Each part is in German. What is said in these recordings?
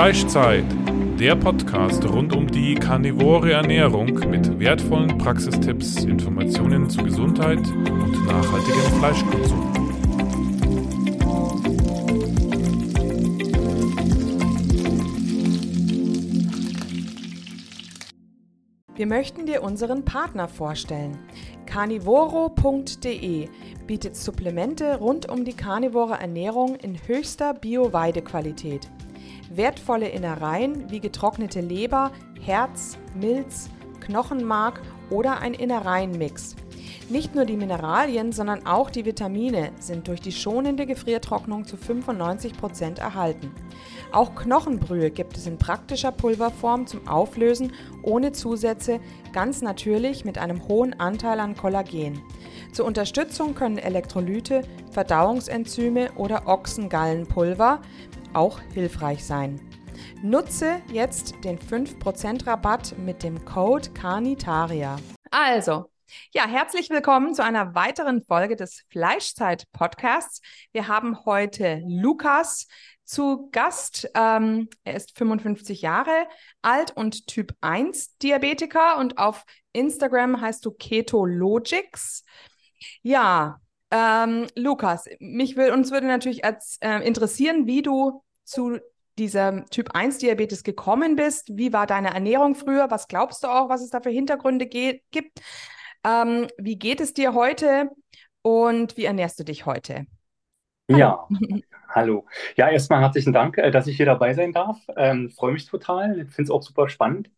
Fleischzeit, der Podcast rund um die karnivore Ernährung mit wertvollen Praxistipps, Informationen zu Gesundheit und nachhaltigem Fleischkonsum. Wir möchten dir unseren Partner vorstellen. Carnivoro.de bietet Supplemente rund um die karnivore Ernährung in höchster Bio-Weidequalität. Wertvolle Innereien wie getrocknete Leber, Herz, Milz, Knochenmark oder ein Innereienmix. Nicht nur die Mineralien, sondern auch die Vitamine sind durch die schonende Gefriertrocknung zu 95% erhalten. Auch Knochenbrühe gibt es in praktischer Pulverform zum Auflösen ohne Zusätze, ganz natürlich mit einem hohen Anteil an Kollagen. Zur Unterstützung können Elektrolyte, Verdauungsenzyme oder Ochsengallenpulver auch hilfreich sein. Nutze jetzt den 5% Rabatt mit dem Code Carnitaria. Also, ja, herzlich willkommen zu einer weiteren Folge des Fleischzeit-Podcasts. Wir haben heute Lukas zu Gast. Ähm, er ist 55 Jahre alt und Typ 1 Diabetiker und auf Instagram heißt du Ketologics. Ja, ähm, Lukas, mich will, uns würde natürlich als, äh, interessieren, wie du zu dieser Typ 1 Diabetes gekommen bist. Wie war deine Ernährung früher? Was glaubst du auch, was es da für Hintergründe gibt? Ähm, wie geht es dir heute und wie ernährst du dich heute? Hallo. Ja, hallo. Ja, erstmal herzlichen Dank, äh, dass ich hier dabei sein darf. Ähm, Freue mich total, finde es auch super spannend.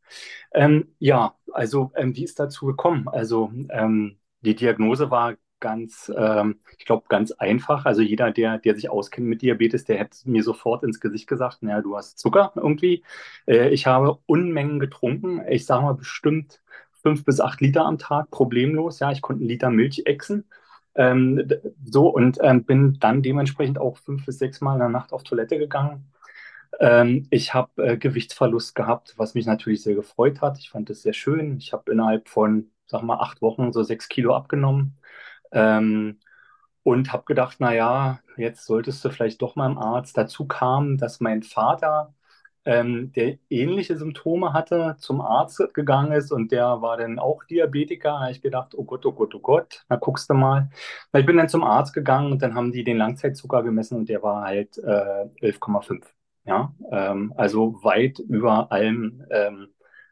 Ähm, ja, also ähm, wie ist dazu gekommen? Also ähm, die Diagnose war ganz, ähm, ich glaube, ganz einfach. Also jeder, der, der sich auskennt mit Diabetes, der hätte mir sofort ins Gesicht gesagt, naja, du hast Zucker irgendwie. Äh, ich habe Unmengen getrunken. Ich sage mal bestimmt fünf bis acht Liter am Tag, problemlos. Ja, ich konnte einen Liter Milch exen. Ähm, so und ähm, bin dann dementsprechend auch fünf bis sechs Mal in der Nacht auf Toilette gegangen. Ähm, ich habe äh, Gewichtsverlust gehabt, was mich natürlich sehr gefreut hat. Ich fand es sehr schön. Ich habe innerhalb von, sag mal, acht Wochen so sechs Kilo abgenommen. Ähm, und habe gedacht, naja, jetzt solltest du vielleicht doch mal im Arzt. Dazu kam, dass mein Vater, ähm, der ähnliche Symptome hatte, zum Arzt gegangen ist und der war dann auch Diabetiker. Da ich gedacht, oh Gott, oh Gott, oh Gott, na guckst du mal. Ich bin dann zum Arzt gegangen und dann haben die den Langzeitzucker gemessen und der war halt äh, 11,5. Ja, ähm, also weit über allem, ähm,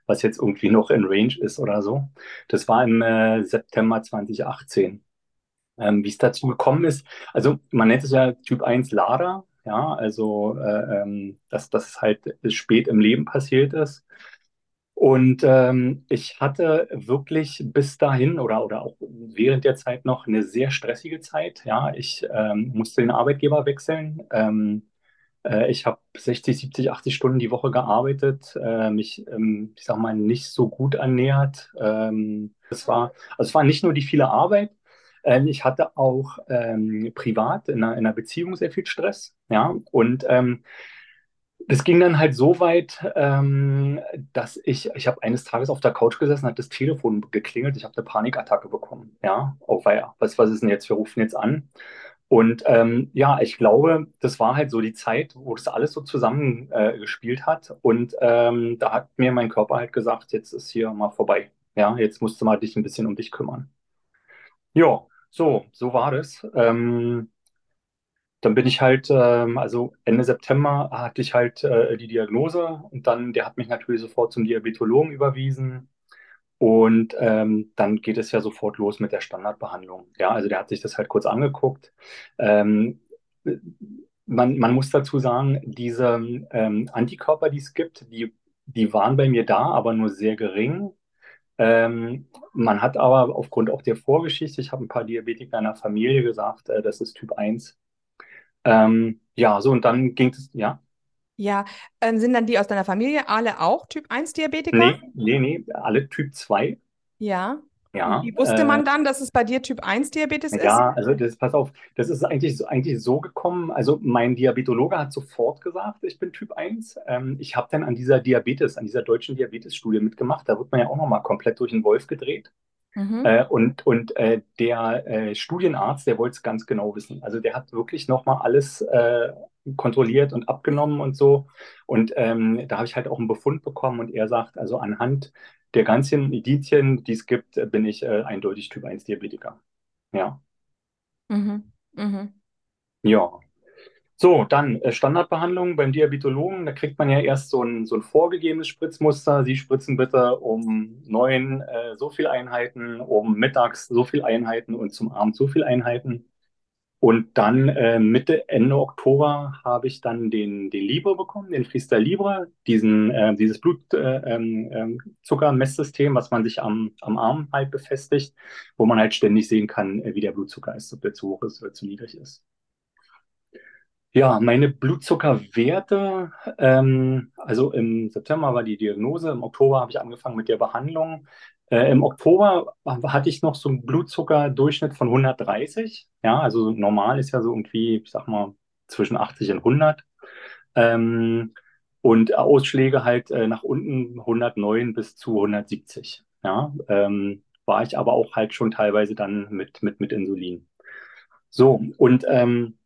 was jetzt irgendwie noch in Range ist oder so. Das war im äh, September 2018. Ähm, wie es dazu gekommen ist, also man nennt es ja Typ 1 LADA, ja, also äh, ähm, dass das halt spät im Leben passiert ist. Und ähm, ich hatte wirklich bis dahin oder, oder auch während der Zeit noch eine sehr stressige Zeit. Ja, ich ähm, musste den Arbeitgeber wechseln. Ähm, äh, ich habe 60, 70, 80 Stunden die Woche gearbeitet, äh, mich, ähm, ich sag mal, nicht so gut ernährt. Es war, also es war nicht nur die viele Arbeit, ähm, ich hatte auch ähm, privat in einer, in einer, Beziehung sehr viel Stress, ja, und ähm, es ging dann halt so weit, ähm, dass ich, ich habe eines Tages auf der Couch gesessen, hat das Telefon geklingelt, ich habe eine Panikattacke bekommen, ja, oh weia, was, was ist denn jetzt, wir rufen jetzt an. Und ähm, ja, ich glaube, das war halt so die Zeit, wo das alles so zusammengespielt äh, hat. Und ähm, da hat mir mein Körper halt gesagt, jetzt ist hier mal vorbei. Ja, jetzt musst du mal dich ein bisschen um dich kümmern. Ja, so, so war das. Ähm, dann bin ich halt, ähm, also Ende September hatte ich halt äh, die Diagnose und dann, der hat mich natürlich sofort zum Diabetologen überwiesen. Und ähm, dann geht es ja sofort los mit der Standardbehandlung. Ja, also der hat sich das halt kurz angeguckt. Ähm, man, man muss dazu sagen, diese ähm, Antikörper, die es gibt, die, die waren bei mir da, aber nur sehr gering. Ähm, man hat aber aufgrund auch der Vorgeschichte, ich habe ein paar Diabetiker in der Familie gesagt, äh, das ist Typ 1. Ähm, ja, so und dann ging es, ja. Ja, ähm, sind dann die aus deiner Familie alle auch Typ 1 Diabetiker? Nee, nee, nee, alle Typ 2. Ja. Ja, Wie wusste man äh, dann, dass es bei dir Typ 1 Diabetes ist? Ja, also das, pass auf, das ist eigentlich so, eigentlich so gekommen. Also mein Diabetologe hat sofort gesagt, ich bin Typ 1. Ähm, ich habe dann an dieser Diabetes, an dieser deutschen Diabetesstudie mitgemacht. Da wird man ja auch nochmal komplett durch den Wolf gedreht. Mhm. Äh, und und äh, der äh, Studienarzt, der wollte es ganz genau wissen. Also der hat wirklich nochmal alles äh, kontrolliert und abgenommen und so. Und ähm, da habe ich halt auch einen Befund bekommen und er sagt, also anhand der ganzen Indizien, die es gibt, bin ich äh, eindeutig Typ 1 Diabetiker. Ja. Mhm. Mhm. Ja. So, dann äh, Standardbehandlung beim Diabetologen. Da kriegt man ja erst so ein, so ein vorgegebenes Spritzmuster. Sie spritzen bitte um neun äh, so viel Einheiten, um mittags so viel Einheiten und zum Abend so viel Einheiten. Und dann äh, Mitte, Ende Oktober habe ich dann den, den Libre bekommen, den Freestyle Libre, diesen, äh, dieses Blutzuckermesssystem, äh, ähm, was man sich am, am Arm halt befestigt, wo man halt ständig sehen kann, äh, wie der Blutzucker ist, ob der zu hoch ist oder zu niedrig ist. Ja, meine Blutzuckerwerte, ähm, also im September war die Diagnose, im Oktober habe ich angefangen mit der Behandlung. Äh, Im Oktober hatte ich noch so einen Blutzuckerdurchschnitt von 130. Ja, also normal ist ja so irgendwie, ich sag mal, zwischen 80 und 100. Ähm, und Ausschläge halt äh, nach unten 109 bis zu 170. Ja, ähm, war ich aber auch halt schon teilweise dann mit, mit, mit Insulin. So, und ähm,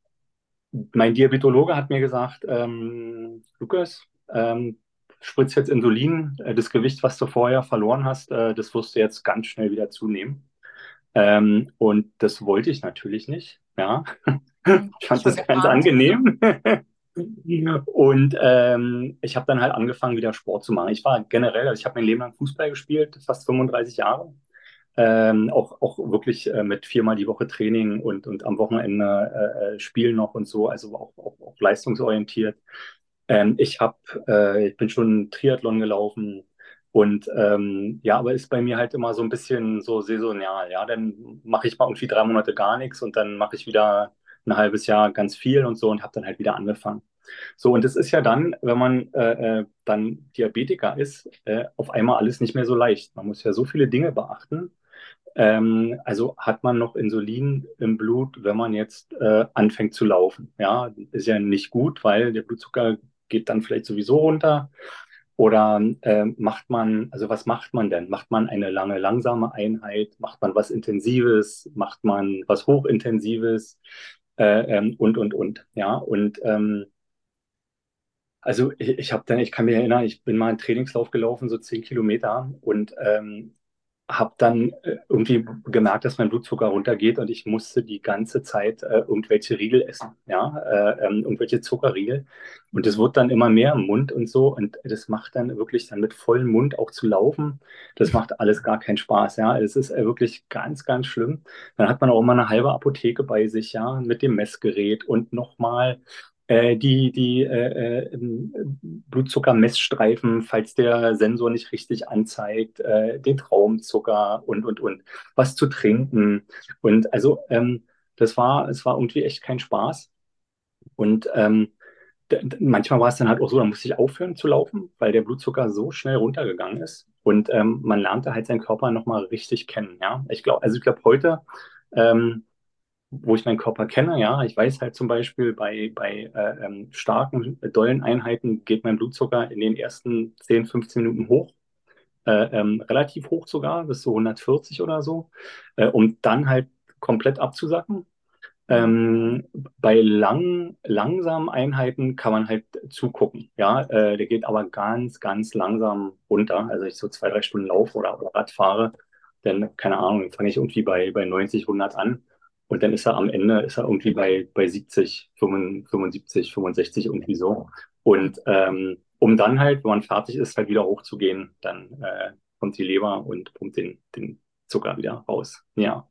mein Diabetologe hat mir gesagt, ähm, Lukas, ähm, spritz jetzt Insulin, äh, das Gewicht, was du vorher verloren hast, äh, das wirst du jetzt ganz schnell wieder zunehmen. Ähm, und das wollte ich natürlich nicht. Ja, ich fand das ganz angenehm. und ähm, ich habe dann halt angefangen, wieder Sport zu machen. Ich war generell, also ich habe mein Leben lang Fußball gespielt, fast 35 Jahre. Ähm, auch, auch wirklich äh, mit viermal die Woche Training und, und am Wochenende äh, äh Spielen noch und so, also auch, auch, auch leistungsorientiert. Ähm, ich habe, äh, ich bin schon Triathlon gelaufen und ähm, ja, aber ist bei mir halt immer so ein bisschen so saisonal. Ja, dann mache ich mal irgendwie drei Monate gar nichts und dann mache ich wieder ein halbes Jahr ganz viel und so und habe dann halt wieder angefangen. So, und es ist ja dann, wenn man äh, äh, dann Diabetiker ist, äh, auf einmal alles nicht mehr so leicht. Man muss ja so viele Dinge beachten. Ähm, also hat man noch Insulin im Blut, wenn man jetzt äh, anfängt zu laufen. Ja, ist ja nicht gut, weil der Blutzucker geht dann vielleicht sowieso runter. Oder äh, macht man, also was macht man denn? Macht man eine lange, langsame Einheit? Macht man was Intensives? Macht man was Hochintensives? Äh, ähm, und, und, und. Ja, und ähm, also ich, ich habe dann, ich kann mich erinnern, ich bin mal einen Trainingslauf gelaufen, so zehn Kilometer und ähm, habe dann äh, irgendwie gemerkt, dass mein Blutzucker runtergeht und ich musste die ganze Zeit äh, irgendwelche Riegel essen, ja, äh, ähm, irgendwelche Zuckerriegel. Und es wird dann immer mehr im Mund und so und das macht dann wirklich dann mit vollem Mund auch zu laufen. Das macht alles gar keinen Spaß, ja. Es ist äh, wirklich ganz, ganz schlimm. Dann hat man auch immer eine halbe Apotheke bei sich, ja, mit dem Messgerät und nochmal äh, die, die äh, äh, Blutzuckermessstreifen, falls der Sensor nicht richtig anzeigt, äh, den Traumzucker und, und, und, was zu trinken. Und also ähm, das war, es war irgendwie echt kein Spaß. Und ähm, manchmal war es dann halt auch so, da musste ich aufhören zu laufen, weil der Blutzucker so schnell runtergegangen ist. Und ähm, man lernte halt seinen Körper nochmal richtig kennen. Ja, ich glaube, also ich glaube heute, ähm, wo ich meinen Körper kenne, ja, ich weiß halt zum Beispiel, bei, bei äh, ähm, starken, äh, dollen Einheiten geht mein Blutzucker in den ersten 10, 15 Minuten hoch. Äh, ähm, relativ hoch sogar, bis so 140 oder so, äh, um dann halt komplett abzusacken. Ähm, bei lang, langsamen Einheiten kann man halt zugucken. Ja, äh, der geht aber ganz, ganz langsam runter. Also ich so zwei, drei Stunden laufe oder, oder Rad fahre, dann, keine Ahnung, fange ich irgendwie bei, bei 90, 100 an und dann ist er am Ende ist er irgendwie bei, bei 70, 75, 65 irgendwie so. Und ähm, um dann halt, wenn man fertig ist, halt wieder hochzugehen, dann äh, kommt die Leber und pumpt den, den Zucker wieder raus. Ja.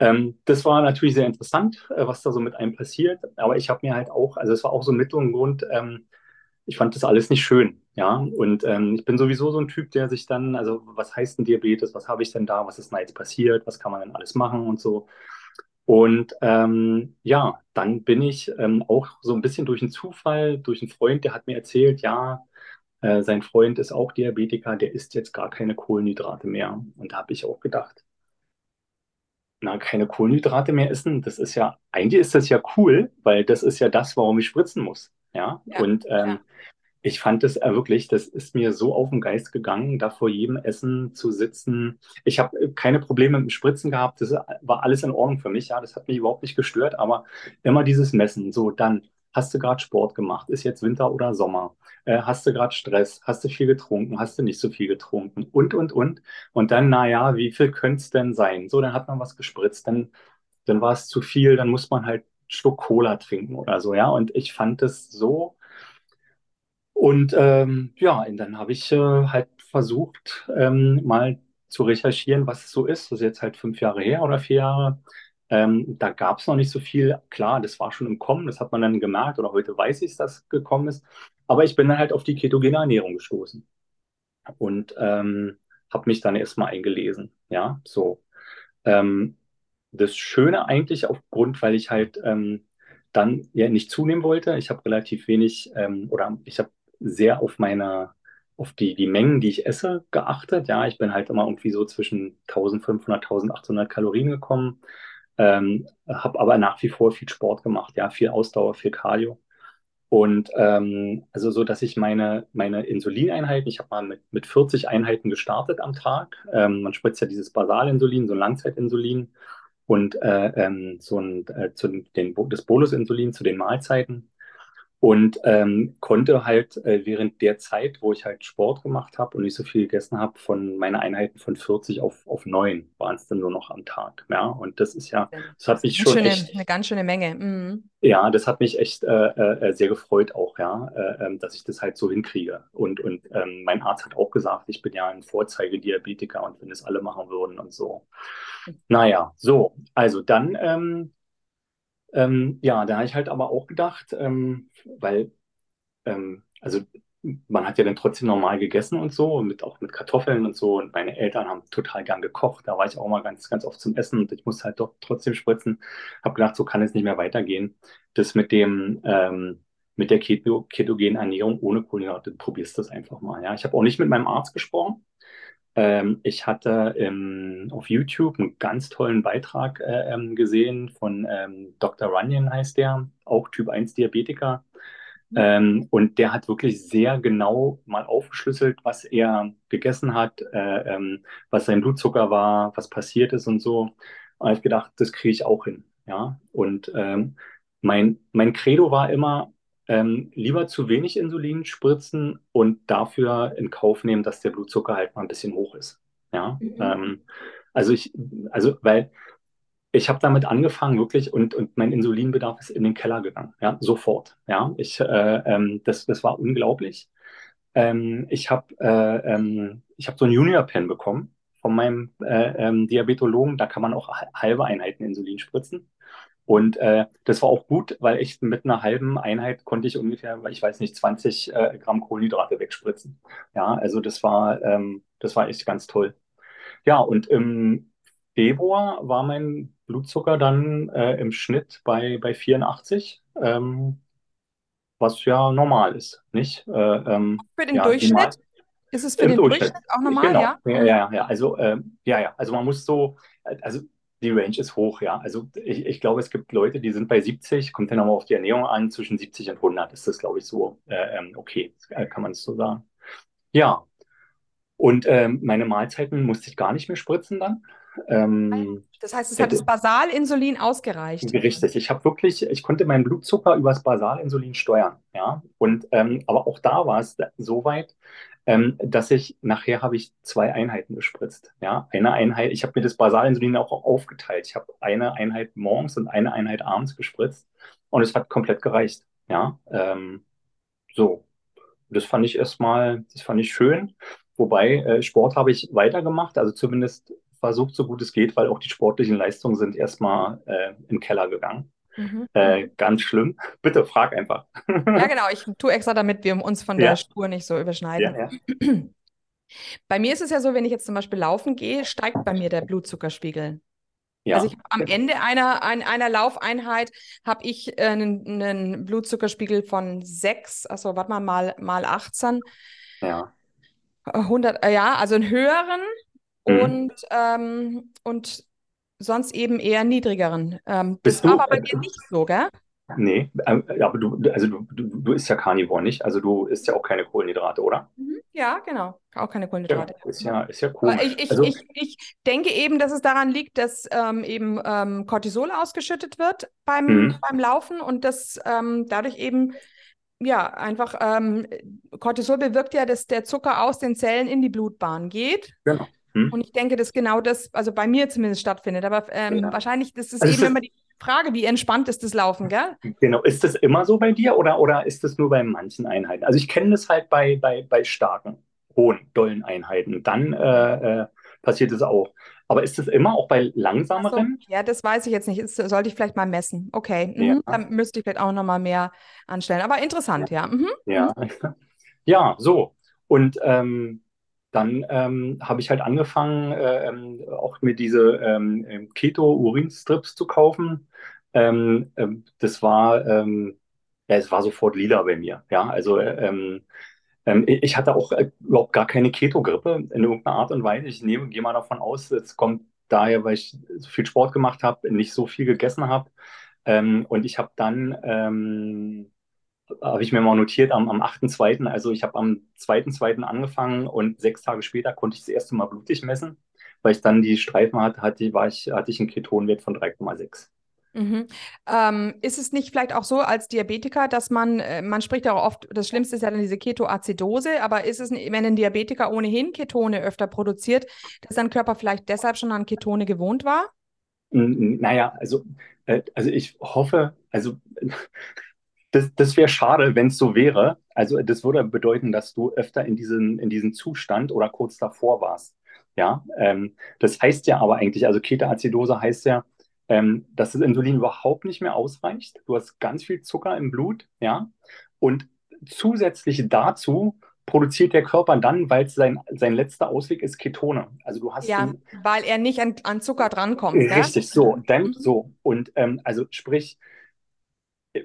Ähm, das war natürlich sehr interessant, äh, was da so mit einem passiert. Aber ich habe mir halt auch, also es war auch so ein Mittel und Grund, ähm, ich fand das alles nicht schön. Ja, und ähm, ich bin sowieso so ein Typ, der sich dann, also was heißt denn Diabetes, was habe ich denn da, was ist denn jetzt passiert, was kann man denn alles machen und so. Und ähm, ja, dann bin ich ähm, auch so ein bisschen durch einen Zufall, durch einen Freund, der hat mir erzählt, ja, äh, sein Freund ist auch Diabetiker, der isst jetzt gar keine Kohlenhydrate mehr. Und da habe ich auch gedacht, na, keine Kohlenhydrate mehr essen, das ist ja, eigentlich ist das ja cool, weil das ist ja das, warum ich spritzen muss. Ja, ja und ähm, ja. Ich fand es äh, wirklich, das ist mir so auf den Geist gegangen, da vor jedem Essen zu sitzen. Ich habe äh, keine Probleme mit dem Spritzen gehabt. Das äh, war alles in Ordnung für mich. Ja, das hat mich überhaupt nicht gestört. Aber immer dieses Messen. So, dann hast du gerade Sport gemacht. Ist jetzt Winter oder Sommer? Äh, hast du gerade Stress? Hast du viel getrunken? Hast du nicht so viel getrunken? Und, und, und. Und dann, naja, wie viel könnte es denn sein? So, dann hat man was gespritzt. Dann, dann war es zu viel. Dann muss man halt Schluck Cola trinken oder so. Ja, und ich fand es so und ähm, ja, und dann habe ich äh, halt versucht, ähm, mal zu recherchieren, was es so ist. Das ist jetzt halt fünf Jahre her oder vier Jahre. Ähm, da gab es noch nicht so viel. Klar, das war schon im Kommen, das hat man dann gemerkt oder heute weiß ich, dass es gekommen ist. Aber ich bin dann halt auf die ketogene Ernährung gestoßen und ähm, habe mich dann erstmal eingelesen. Ja, so. Ähm, das Schöne eigentlich aufgrund, weil ich halt ähm, dann ja nicht zunehmen wollte. Ich habe relativ wenig ähm, oder ich habe sehr auf meine, auf die, die Mengen, die ich esse, geachtet. Ja, ich bin halt immer irgendwie so zwischen 1500, 1800 Kalorien gekommen. Ähm, habe aber nach wie vor viel Sport gemacht, ja, viel Ausdauer, viel Cardio. Und ähm, also so, dass ich meine, meine Insulineinheiten, ich habe mal mit, mit 40 Einheiten gestartet am Tag. Ähm, man spritzt ja dieses Basalinsulin, so ein Langzeitinsulin und äh, ähm, so ein, äh, zu den, das Bolusinsulin zu den Mahlzeiten und ähm, konnte halt äh, während der Zeit, wo ich halt Sport gemacht habe und nicht so viel gegessen habe, von meiner Einheiten von 40 auf, auf 9 waren es dann nur noch am Tag. Ja, und das ist ja, das hat mich schon schöne, echt, eine ganz schöne Menge. Mhm. ja, das hat mich echt äh, äh, sehr gefreut auch, ja, äh, ähm, dass ich das halt so hinkriege. Und, und ähm, mein Arzt hat auch gesagt, ich bin ja ein Vorzeigediabetiker und wenn es alle machen würden und so. Naja, so, also dann ähm, ähm, ja, da habe ich halt aber auch gedacht, ähm, weil, ähm, also man hat ja dann trotzdem normal gegessen und so, mit, auch mit Kartoffeln und so. Und meine Eltern haben total gern gekocht. Da war ich auch mal ganz, ganz oft zum Essen und ich musste halt doch trotzdem spritzen. Habe gedacht, so kann es nicht mehr weitergehen. Das mit dem, ähm, mit der Keto, ketogenen Ernährung ohne Kohlenhydrate, probierst das einfach mal. Ja, ich habe auch nicht mit meinem Arzt gesprochen. Ähm, ich hatte ähm, auf YouTube einen ganz tollen Beitrag äh, ähm, gesehen von ähm, Dr. Runyon heißt der, auch Typ 1 Diabetiker. Mhm. Ähm, und der hat wirklich sehr genau mal aufgeschlüsselt, was er gegessen hat, äh, ähm, was sein Blutzucker war, was passiert ist und so. Und ich habe gedacht, das kriege ich auch hin. Ja, und mein, mein Credo war immer, ähm, lieber zu wenig Insulin spritzen und dafür in Kauf nehmen, dass der Blutzucker halt mal ein bisschen hoch ist. Ja, mhm. ähm, also ich, also weil ich habe damit angefangen wirklich und, und mein Insulinbedarf ist in den Keller gegangen, ja, sofort. Ja, ich, äh, ähm, das, das war unglaublich. Ähm, ich habe äh, ähm, ich hab so einen Junior-Pen bekommen von meinem äh, ähm, Diabetologen. Da kann man auch halbe Einheiten Insulin spritzen. Und äh, das war auch gut, weil ich mit einer halben Einheit konnte ich ungefähr, ich weiß nicht, 20 äh, Gramm Kohlenhydrate wegspritzen. Ja, also das war, ähm, das war echt ganz toll. Ja, und im Februar war mein Blutzucker dann äh, im Schnitt bei, bei 84, ähm, was ja normal ist, nicht? Äh, ähm, für den ja, Durchschnitt? Ist es für den Durchschnitt, Durchschnitt auch normal, genau. ja? Ja, ja, ja. Also, äh, ja, ja. Also man muss so, also die Range ist hoch, ja. Also ich, ich glaube, es gibt Leute, die sind bei 70, kommt dann nochmal auf die Ernährung an, zwischen 70 und 100 ist das, glaube ich, so äh, ähm, okay, äh, kann man es so sagen. Ja, und ähm, meine Mahlzeiten musste ich gar nicht mehr spritzen dann. Ähm, das heißt, es hat das Basalinsulin ausgereicht. Richtig, ich habe wirklich, ich konnte meinen Blutzucker über das Basalinsulin steuern, ja. Und ähm, aber auch da war es so weit, ähm, dass ich nachher habe ich zwei Einheiten gespritzt. Ja, eine Einheit, ich habe mir das Basalinsulin auch aufgeteilt. Ich habe eine Einheit morgens und eine Einheit abends gespritzt und es hat komplett gereicht. Ja, ähm, so. Das fand ich erstmal, das fand ich schön. Wobei äh, Sport habe ich weitergemacht, also zumindest versucht, so gut es geht, weil auch die sportlichen Leistungen sind erstmal äh, im Keller gegangen. Mhm. Äh, ganz schlimm. Bitte frag einfach. ja, genau. Ich tue extra, damit wir uns von ja. der Spur nicht so überschneiden. Ja, ja. Bei mir ist es ja so, wenn ich jetzt zum Beispiel laufen gehe, steigt bei mir der Blutzuckerspiegel. Ja. Also ich, am Ende einer, ein, einer Laufeinheit habe ich äh, einen, einen, Blutzuckerspiegel von 6, also warte mal, mal, mal 18. Ja. 100, äh, ja, also einen höheren mhm. und, ähm, und sonst eben eher niedrigeren. Ähm, das war aber bei dir nicht so, gell? Nee, ähm, aber du, also du, du, du isst ja Carnivore nicht, also du isst ja auch keine Kohlenhydrate, oder? Mhm. Ja, genau. Auch keine Ja, Kohlenhydrate. ist Mhm. ja, ist ja Aber cool. ich, ich, Also, ich, ich denke eben, dass es daran liegt, dass ähm, eben ähm, Cortisol ausgeschüttet wird beim, mhm, beim Laufen und dass ähm, dadurch eben, ja, einfach ähm, Cortisol bewirkt ja, dass der Zucker aus den Zellen in die Blutbahn geht. genau. Mhm. Und ich denke, dass genau das, also bei mir zumindest stattfindet. Aber ähm, Ja. wahrscheinlich, das ist Also eben ist immer die Frage, wie entspannt ist das Laufen, gell? Genau, ist das immer so bei dir oder, oder ist das nur bei manchen Einheiten? Also ich kenne das halt bei, bei, bei starken, hohen, dollen Einheiten. Dann äh, äh, passiert es auch. Aber ist das immer auch bei Ach so, langsameren? ja, das weiß ich jetzt nicht. Das sollte ich vielleicht mal messen. Okay, Ja, mhm. Dann müsste ich vielleicht auch noch mal mehr anstellen. Aber interessant, ja. Mhm. Mhm. ja, ja, so. Und ähm, dann ähm, habe ich halt angefangen, äh, ähm, auch mir diese ähm, ähm, Keto-Urinstrips zu kaufen. Ähm, ähm, das war, ja, es war sofort lila bei mir. Ja, also äh, ich hatte auch äh, überhaupt gar keine Keto-Grippe in irgendeiner Art und Weise. Ich nehme, gehe mal davon aus, es kommt daher, weil ich so viel Sport gemacht habe, nicht so viel gegessen habe. Und ich habe dann, habe ich mir mal notiert, am, am 8.2., also ich habe am 2.2. angefangen und sechs Tage später konnte ich das erste Mal blutig messen, weil ich dann die Streifen hatte, hatte, war ich, hatte ich einen Ketonwert von 3,6. Mhm. Ähm, ist es nicht vielleicht auch so als Diabetiker, dass man, äh, man spricht ja auch oft, das Schlimmste ist ja dann diese Ketoazidose, aber ist es, wenn ein Diabetiker ohnehin Ketone öfter produziert, dass sein Körper vielleicht deshalb schon an Ketone gewohnt war? Naja, also, äh, also ich hoffe, also Das, das wäre schade, wenn es so wäre. Also das würde bedeuten, dass du öfter in diesen, in diesem Zustand oder kurz davor warst. Ja, ähm, das heißt ja aber eigentlich, also Ketoazidose heißt ja, ähm, dass das Insulin überhaupt nicht mehr ausreicht. Du hast ganz viel Zucker im Blut, ja, und zusätzlich dazu produziert der Körper dann, weil es sein, sein letzter Ausweg ist, Ketone. Also du hast Ja, ein, weil er nicht an, an Zucker drankommt, richtig so, Mhm. dann Mhm. so. Und ähm, also sprich,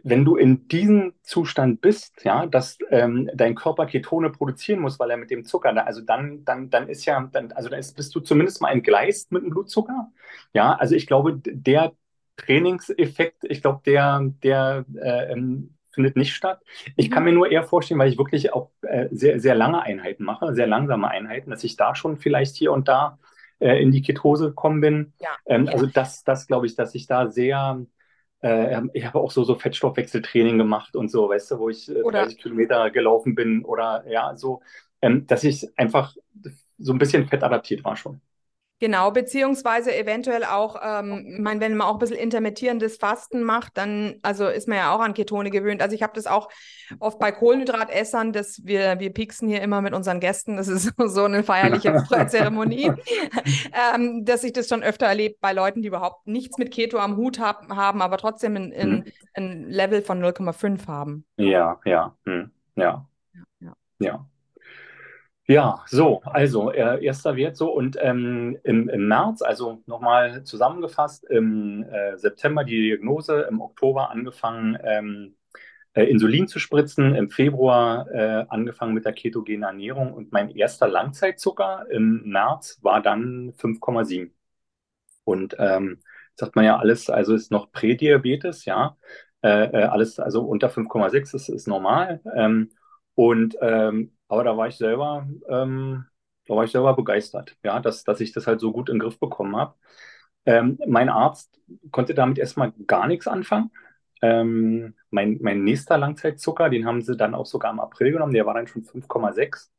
wenn du in diesem Zustand bist, ja, dass ähm, dein Körper Ketone produzieren muss, weil er mit dem Zucker, da, also dann, dann, dann ist ja, dann, also dann ist, bist du zumindest mal entgleist mit dem Blutzucker. Ja, also ich glaube, der Trainingseffekt, ich glaube, der, der äh, ähm, findet nicht statt. Ich kann Mhm. mir nur eher vorstellen, weil ich wirklich auch äh, sehr, sehr lange Einheiten mache, sehr langsame Einheiten, dass ich da schon vielleicht hier und da äh, in die Ketose gekommen bin. Ja, Ähm, ja. also das, das glaube ich, dass ich da sehr äh, ich habe auch so, so Fettstoffwechseltraining gemacht und so, weißt du, wo ich äh, Oder 30 Kilometer gelaufen bin oder ja, so, ähm, dass ich einfach so ein bisschen fettadaptiert war schon. Genau, beziehungsweise eventuell auch, ähm, ich meine, wenn man auch ein bisschen intermittierendes Fasten macht, dann, also ist man ja auch an Ketone gewöhnt. Also ich habe das auch oft bei Kohlenhydratessern, dass wir, wir pieksen hier immer mit unseren Gästen, das ist so eine feierliche Zeremonie, ähm, dass ich das schon öfter erlebt bei Leuten, die überhaupt nichts mit Keto am Hut hab, haben, aber trotzdem ein, Mhm. ein Level von 0,5 haben. Ja, ja, hm, ja, Ja, ja. ja. Ja, so, also äh, erster Wert so und ähm, im, im März, also nochmal zusammengefasst, im äh, September die Diagnose, im Oktober angefangen ähm, äh, Insulin zu spritzen, im Februar äh, angefangen mit der ketogenen Ernährung und mein erster Langzeitzucker im März war dann 5,7. Und ähm, sagt man ja alles, also ist noch Prädiabetes, ja. Äh, äh, alles, also unter 5,6 ist, ist normal. Ähm, und ähm, aber da war ich selber, ähm, da war ich selber begeistert, ja, dass, dass ich das halt so gut in den Griff bekommen habe. Ähm, mein Arzt konnte damit erstmal gar nichts anfangen. Ähm, mein, mein nächster Langzeitzucker, den haben sie dann auch sogar im April genommen, der war dann schon 5,6.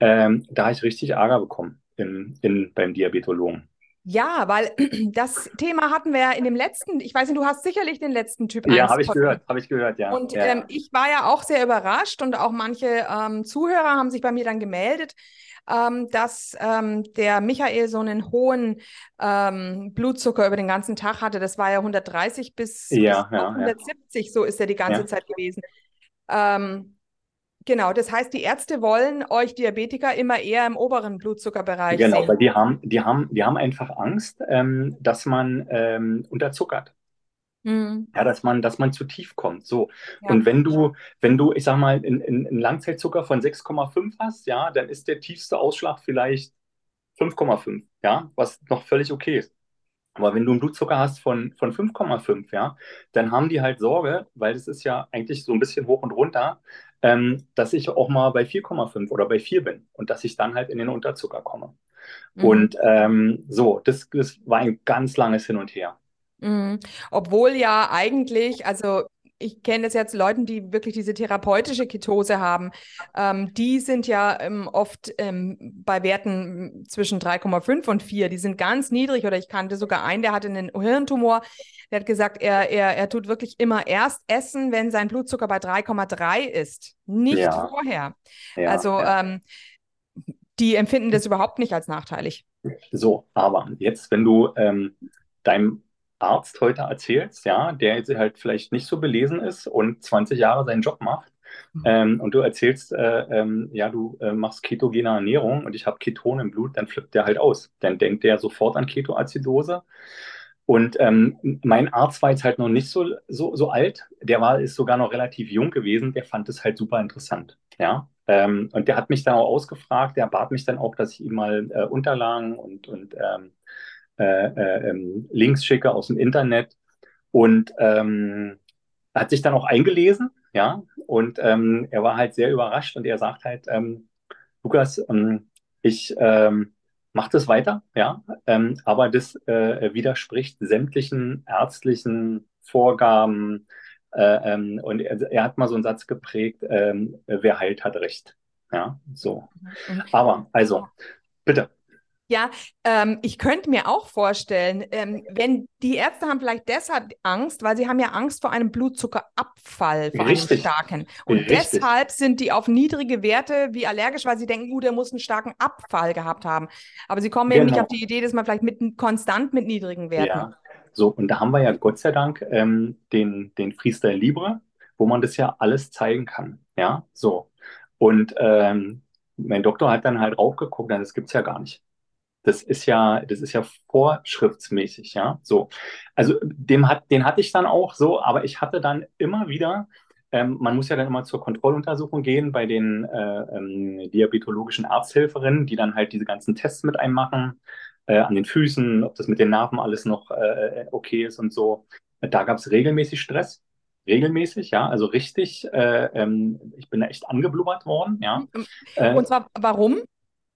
Ähm, da habe ich richtig Ärger bekommen in, in, beim Diabetologen. Ja, weil das Thema hatten wir ja in dem letzten, ich weiß nicht, du hast sicherlich den letzten Typ Ja, 1 habe ich gehört, habe ich gehört, ja. Und ja, ähm, ja. ich war ja auch sehr überrascht und auch manche ähm, Zuhörer haben sich bei mir dann gemeldet, ähm, dass ähm, der Michael so einen hohen ähm, Blutzucker über den ganzen Tag hatte. Das war ja 130 bis, bis Ja, auf ja, ja. 170, so ist er die ganze Ja. Zeit gewesen. Ähm, genau, das heißt, die Ärzte wollen euch Diabetiker immer eher im oberen Blutzuckerbereich Genau, sehen. weil die haben, die haben, die haben einfach Angst, ähm, dass man ähm, unterzuckert. Hm, Ja, dass man, dass man zu tief kommt. So. ja. Und wenn du, wenn du, ich sag mal, einen in, in Langzeitzucker von 6,5 hast, ja, dann ist der tiefste Ausschlag vielleicht 5,5, ja, was noch völlig okay ist. Aber wenn du einen Blutzucker hast von, von 5,5, ja, dann haben die halt Sorge, weil das ist ja eigentlich so ein bisschen hoch und runter, ähm, dass ich auch mal bei 4,5 oder bei 4 bin und dass ich dann halt in den Unterzucker komme. Mhm. Und ähm, so, das, das war ein ganz langes Hin und Her. Mhm. Obwohl ja eigentlich, also ich kenne das jetzt Leuten, die wirklich diese therapeutische Ketose haben. Ähm, die sind ja ähm, oft ähm, bei Werten zwischen 3,5 und 4. Die sind ganz niedrig. Oder ich kannte sogar einen, der hatte einen Hirntumor. Der hat gesagt, er, er, er tut wirklich immer erst essen, wenn sein Blutzucker bei 3,3 ist. Nicht ja. vorher. Ja, also ja. Ähm, die empfinden das überhaupt nicht als nachteilig. So, aber jetzt, wenn du ähm, deinem Arzt heute erzählst, ja, der jetzt halt vielleicht nicht so belesen ist und 20 Jahre seinen Job macht, mhm. ähm, und du erzählst, äh, ähm, ja, du äh, machst ketogene Ernährung und ich habe Ketone im Blut, dann flippt der halt aus. Dann denkt der sofort an Ketoazidose. Und ähm, mein Arzt war jetzt halt noch nicht so, so, so alt, der war, ist sogar noch relativ jung gewesen, der fand es halt super interessant. Ja, ähm, und der hat mich dann auch ausgefragt, der bat mich dann auch, dass ich ihm mal äh, Unterlagen und, und ähm, äh, äh, ähm, Links schicke aus dem Internet. Und ähm, hat sich dann auch eingelesen, ja, und ähm, er war halt sehr überrascht und er sagt halt, ähm, Lukas, ähm, ich ähm, mache das weiter, ja, ähm, aber das äh, widerspricht sämtlichen ärztlichen Vorgaben. Äh, ähm, und er, er, hat mal so einen Satz geprägt, ähm, wer heilt, hat recht. Ja, so. Mhm. Aber, also, bitte. Ja, ähm, ich könnte mir auch vorstellen, ähm, wenn die Ärzte haben vielleicht deshalb Angst, weil sie haben ja Angst vor einem Blutzuckerabfall, vor Richtig. einem starken. Und Richtig. deshalb sind die auf niedrige Werte wie allergisch, weil sie denken, gut, er muss einen starken Abfall gehabt haben. Aber sie kommen genau. eben nicht genau. auf die Idee, dass man vielleicht mit konstant mit niedrigen Werten. Ja. So, und da haben wir ja Gott sei Dank ähm, den, den Freestyle Libre, wo man das ja alles zeigen kann. Ja, so. Und ähm, mein Doktor hat dann halt raufgeguckt, das gibt es ja gar nicht. Das ist ja, das ist ja vorschriftsmäßig, ja. So. Also dem hat, den hatte ich dann auch so, aber ich hatte dann immer wieder, ähm, man muss ja dann immer zur Kontrolluntersuchung gehen bei den äh, ähm, diabetologischen Arzthelferinnen, die dann halt diese ganzen Tests mit einem machen, äh, an den Füßen, ob das mit den Nerven alles noch äh, okay ist und so. Da gab es regelmäßig Stress regelmäßig, ja, also richtig, äh, ähm, ich bin da echt angeblubbert worden, ja. Und äh, zwar, warum?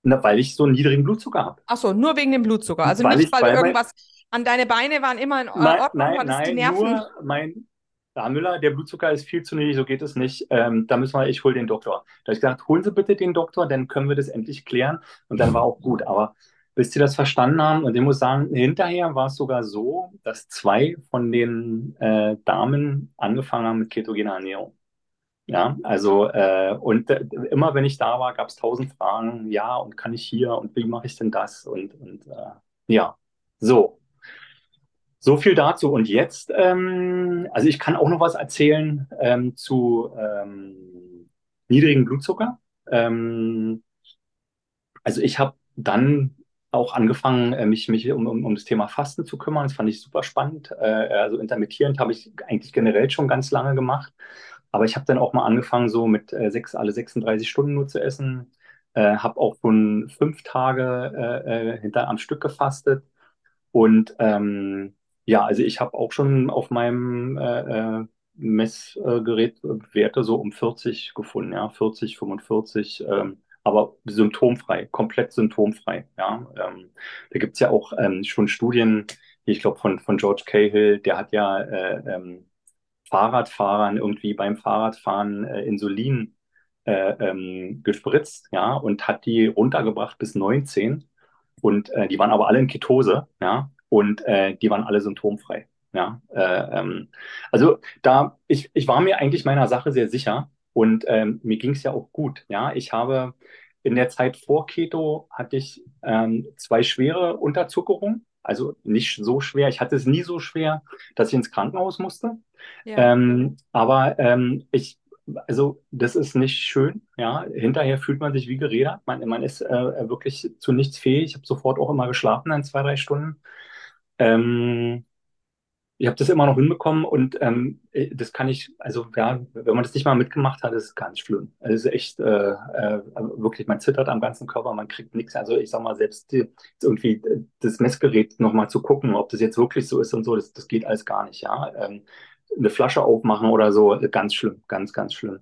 Na, weil ich so einen niedrigen Blutzucker habe. Ach so, nur wegen dem Blutzucker. Also weil nicht, ich, weil, weil irgendwas an deine Beine waren immer in nein, Ordnung, nein, nein, die Nerven. Nur mein Herr Müller, der Blutzucker ist viel zu niedrig, so geht es nicht. Ähm, da müssen wir, ich hole den Doktor. Da habe ich gesagt, holen Sie bitte den Doktor, dann können wir das endlich klären. Und dann war auch gut. Aber bis Sie das verstanden haben, und ich muss sagen, hinterher war es sogar so, dass zwei von den äh, Damen angefangen haben mit ketogener Ernährung. Ja, also äh, und äh, immer wenn ich da war, gab es tausend Fragen, ja, und kann ich hier und wie mache ich denn das? Und, und äh, ja, so. So viel dazu. Und jetzt, ähm, also ich kann auch noch was erzählen ähm, zu ähm, niedrigem Blutzucker. Ähm, also ich habe dann auch angefangen, äh, mich, mich um, um, um das Thema Fasten zu kümmern. Das fand ich super spannend. Äh, also intermittierend habe ich eigentlich generell schon ganz lange gemacht. Aber ich habe dann auch mal angefangen, so mit äh, sechs, alle 36 Stunden nur zu essen. Äh, habe auch schon fünf Tage äh, äh, hinter am Stück gefastet. Und ähm, ja, also ich habe auch schon auf meinem äh, äh, Messgerät Werte so um 40 gefunden, ja, 40, 45, ähm, aber symptomfrei, komplett symptomfrei. Ja, ähm, da gibt es ja auch ähm, schon Studien, ich glaube von, von George Cahill, der hat ja äh, ähm, Fahrradfahrern irgendwie beim Fahrradfahren äh, Insulin äh, ähm, gespritzt, ja, und hat die runtergebracht bis 19. Und äh, die waren aber alle in Ketose, ja, und äh, die waren alle symptomfrei. Ja, äh, ähm, also da, ich, ich war mir eigentlich meiner Sache sehr sicher und ähm, mir ging es ja auch gut. Ja, ich habe in der Zeit vor Keto hatte ich ähm, zwei schwere Unterzuckerungen, also nicht so schwer. Ich hatte es nie so schwer, dass ich ins Krankenhaus musste. Ja. Ähm, aber ähm, ich, also das ist nicht schön. Ja, hinterher fühlt man sich wie gerädert. Man, man ist äh, wirklich zu nichts fähig. Ich habe sofort auch immer geschlafen in zwei, drei Stunden. Ähm, ich habe das immer noch hinbekommen und ähm, äh, das kann ich, also ja, wenn man das nicht mal mitgemacht hat, ist es ganz schlimm. Also es ist echt äh, äh, wirklich, man zittert am ganzen Körper, man kriegt nichts. Also ich sag mal, selbst die, irgendwie äh, das Messgerät nochmal zu gucken, ob das jetzt wirklich so ist und so, das, das geht alles gar nicht, ja. Ähm, eine Flasche aufmachen oder so, ganz schlimm, ganz, ganz schlimm.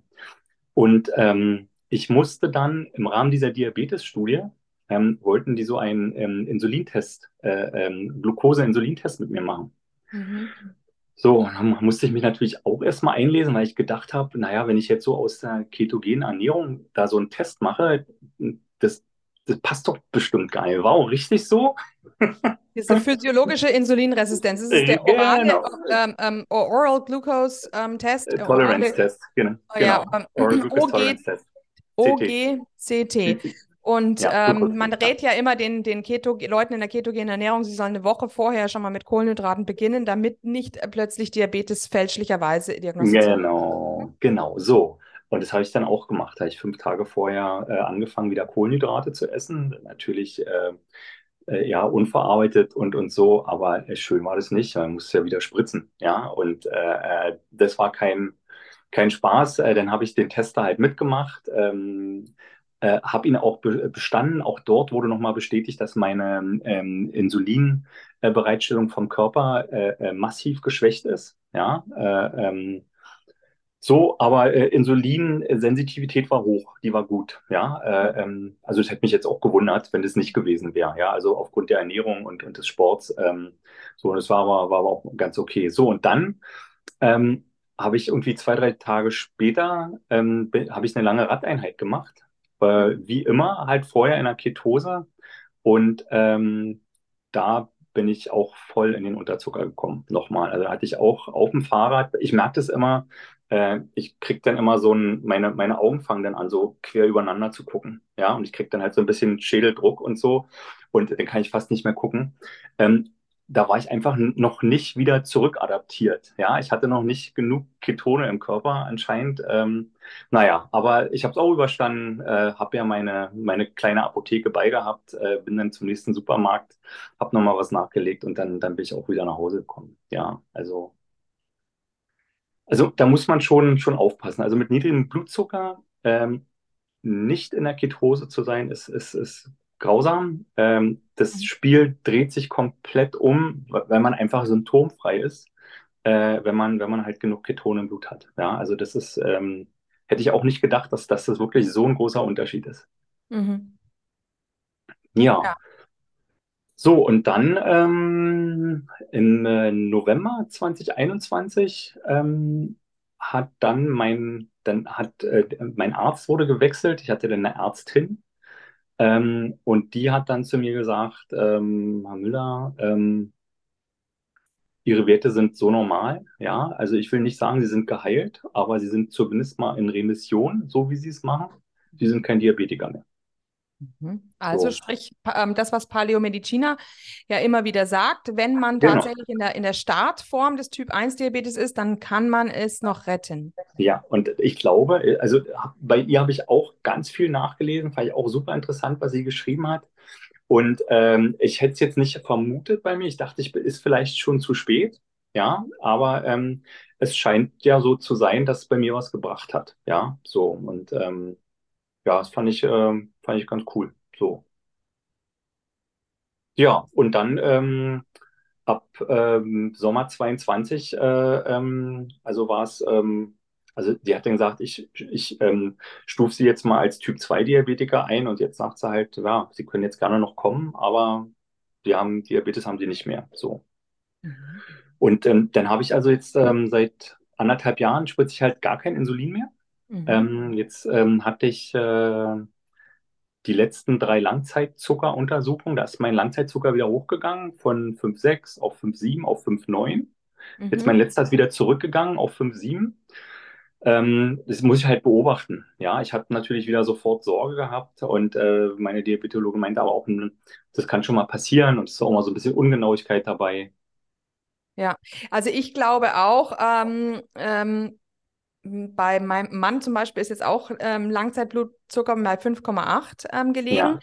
Und ähm, ich musste dann im Rahmen dieser Diabetes-Studie, ähm, wollten die so einen ähm, Insulintest, äh, ähm, Glucose-Insulintest mit mir machen. Mhm. So, dann musste ich mich natürlich auch erstmal einlesen, weil ich gedacht habe, naja, wenn ich jetzt so aus der ketogenen Ernährung da so einen Test mache, das, das passt doch bestimmt geil. Wow, richtig so? Das ist eine physiologische Insulinresistenz. Das ist der orale, genau. ähm, ähm, Oral Glucose ähm, Test. Tolerance Test, genau. Oh, ja, genau. Oral Glucose Tolerance Test. OGCT. Und ja, ähm, man rät ja immer den, den Keto Leuten in der ketogenen Ernährung, sie sollen eine Woche vorher schon mal mit Kohlenhydraten beginnen, damit nicht plötzlich Diabetes fälschlicherweise diagnostiziert wird. Genau, genau, so. Und das habe ich dann auch gemacht. Da habe ich fünf Tage vorher äh, angefangen, wieder Kohlenhydrate zu essen. Natürlich äh, äh, ja unverarbeitet und, und so, aber äh, schön war das nicht. Man musste ja wieder spritzen. Ja, und äh, äh, das war kein, kein Spaß. dann habe ich den Tester halt mitgemacht. Ähm, äh, habe ihn auch be bestanden. Auch dort wurde nochmal bestätigt, dass meine ähm, Insulinbereitstellung vom Körper äh, äh, massiv geschwächt ist. Ja, äh, ähm, so, aber äh, Insulinsensitivität war hoch, die war gut. Ja, äh, ähm, also es hätte mich jetzt auch gewundert, wenn das nicht gewesen wäre. Ja, also aufgrund der Ernährung und, und des Sports. Ähm, so, und es war aber, war aber auch ganz okay. So, und dann ähm, habe ich irgendwie zwei, drei Tage später ähm, habe ich eine lange Radeinheit gemacht äh, wie immer halt vorher in der Ketose. Und ähm, da bin ich auch voll in den Unterzucker gekommen. Nochmal. Also hatte ich auch auf dem Fahrrad, ich merke das immer, äh, ich kriege dann immer so ein, meine, meine Augen fangen dann an, so quer übereinander zu gucken. Ja, und ich kriege dann halt so ein bisschen Schädeldruck und so. Und dann kann ich fast nicht mehr gucken. Ähm, da war ich einfach noch nicht wieder zurückadaptiert. Ja, ich hatte noch nicht genug Ketone im Körper anscheinend. Ähm, naja, aber ich habe es auch überstanden, äh, habe ja meine, meine kleine Apotheke beigehabt, äh, bin dann zum nächsten Supermarkt, habe nochmal was nachgelegt und dann, dann bin ich auch wieder nach Hause gekommen. Ja, also, also da muss man schon, schon aufpassen. Also mit niedrigem Blutzucker ähm, nicht in der Ketose zu sein, ist, ist, ist grausam. Ähm, das mhm. Spiel dreht sich komplett um, weil man einfach symptomfrei ist, äh, wenn, man, wenn man halt genug Ketone im Blut hat. Ja, also das ist, ähm, hätte ich auch nicht gedacht, dass, dass das wirklich so ein großer Unterschied ist. Mhm. Ja. ja. So, und dann ähm, im äh, November 2021 ähm, hat dann mein, dann hat äh, mein Arzt wurde gewechselt. Ich hatte dann eine Ärztin ähm, und die hat dann zu mir gesagt, ähm, Herr Müller, ähm, Ihre Werte sind so normal, ja. Also ich will nicht sagen, sie sind geheilt, aber sie sind zumindest mal in Remission, so wie sie es machen. Sie sind kein Diabetiker mehr. Mhm. Also so. sprich, ähm, das, was Paläomediziner ja immer wieder sagt, wenn man genau. tatsächlich in der, in der Startform des Typ-1-Diabetes ist, dann kann man es noch retten. Ja, und ich glaube, also bei ihr habe ich auch ganz viel nachgelesen, fand ich auch super interessant, was sie geschrieben hat. Und ähm, ich hätte es jetzt nicht vermutet bei mir. Ich dachte, ich ist vielleicht schon zu spät. Ja, aber ähm, es scheint ja so zu sein, dass es bei mir was gebracht hat. Ja, so und ähm, ja, das fand ich, äh, fand ich ganz cool. So. Ja, und dann ähm, ab ähm, Sommer 22, äh, ähm, also war es, ähm, also die hat dann gesagt, ich, ich ähm, stufe sie jetzt mal als Typ 2 Diabetiker ein und jetzt sagt sie halt, ja, sie können jetzt gerne noch kommen, aber die haben Diabetes haben sie nicht mehr. So. Mhm. Und ähm, dann habe ich also jetzt ähm, seit anderthalb Jahren spritze ich halt gar kein Insulin mehr. Mhm. Ähm, jetzt ähm, hatte ich äh, die letzten drei Langzeitzuckeruntersuchungen. Da ist mein Langzeitzucker wieder hochgegangen von 5,6 auf 5,7 auf 5,9. Mhm. Jetzt mein letzter ist wieder zurückgegangen auf 5,7. Ähm, das muss ich halt beobachten. Ja, ich habe natürlich wieder sofort Sorge gehabt und äh, meine Diabetologin meinte aber auch, hm, das kann schon mal passieren und es ist auch mal so ein bisschen Ungenauigkeit dabei. Ja, also ich glaube auch, ähm, ähm, bei meinem Mann zum Beispiel ist jetzt auch ähm, Langzeitblutzucker bei 5,8 ähm, gelegen.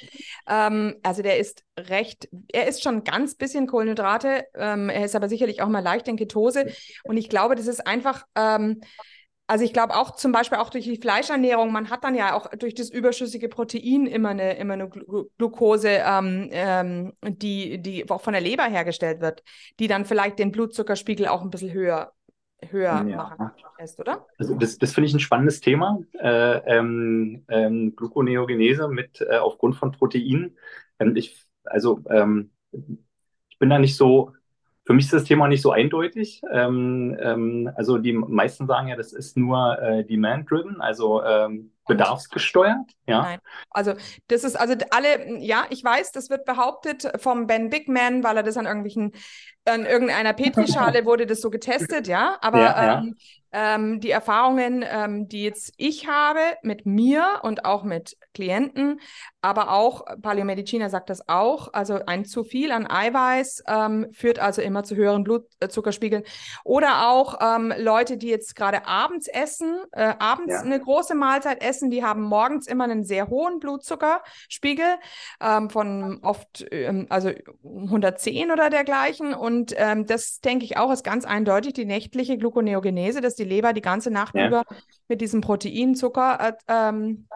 Ja. Ähm, also der ist recht, er ist schon ganz bisschen Kohlenhydrate, ähm, er ist aber sicherlich auch mal leicht in Ketose. Und ich glaube, das ist einfach, ähm, also ich glaube auch zum Beispiel auch durch die Fleischernährung, man hat dann ja auch durch das überschüssige Protein immer eine, immer eine Glu Glucose, ähm, die, die auch von der Leber hergestellt wird, die dann vielleicht den Blutzuckerspiegel auch ein bisschen höher höher ja. machen lässt, oder? Also das, das finde ich ein spannendes Thema. Äh, ähm, ähm, Gluconeogenese mit äh, aufgrund von Proteinen. Ähm, ich, also ähm, ich bin da nicht so, für mich ist das Thema nicht so eindeutig. Ähm, ähm, also die meisten sagen ja, das ist nur äh, demand-driven, also bedarfsgesteuert. Ja. Nein. Also das ist also alle, ja, ich weiß, das wird behauptet vom Ben Bigman, weil er das an irgendwelchen an irgendeiner Petrischale wurde das so getestet, ja. Aber ja, ja. Ähm, die Erfahrungen, ähm, die jetzt ich habe mit mir und auch mit Klienten, aber auch Paläomediziner sagt das auch, also ein zu viel an Eiweiß ähm, führt also immer zu höheren Blutzuckerspiegeln. Oder auch ähm, Leute, die jetzt gerade abends essen, äh, abends ja. eine große Mahlzeit essen, die haben morgens immer einen sehr hohen Blutzuckerspiegel ähm, von oft ähm, also 110 oder dergleichen. Und das denke ich auch ist ganz eindeutig die nächtliche Gluconeogenese, dass die die Leber die ganze Nacht ja. über mit diesem Proteinzucker äh, ähm,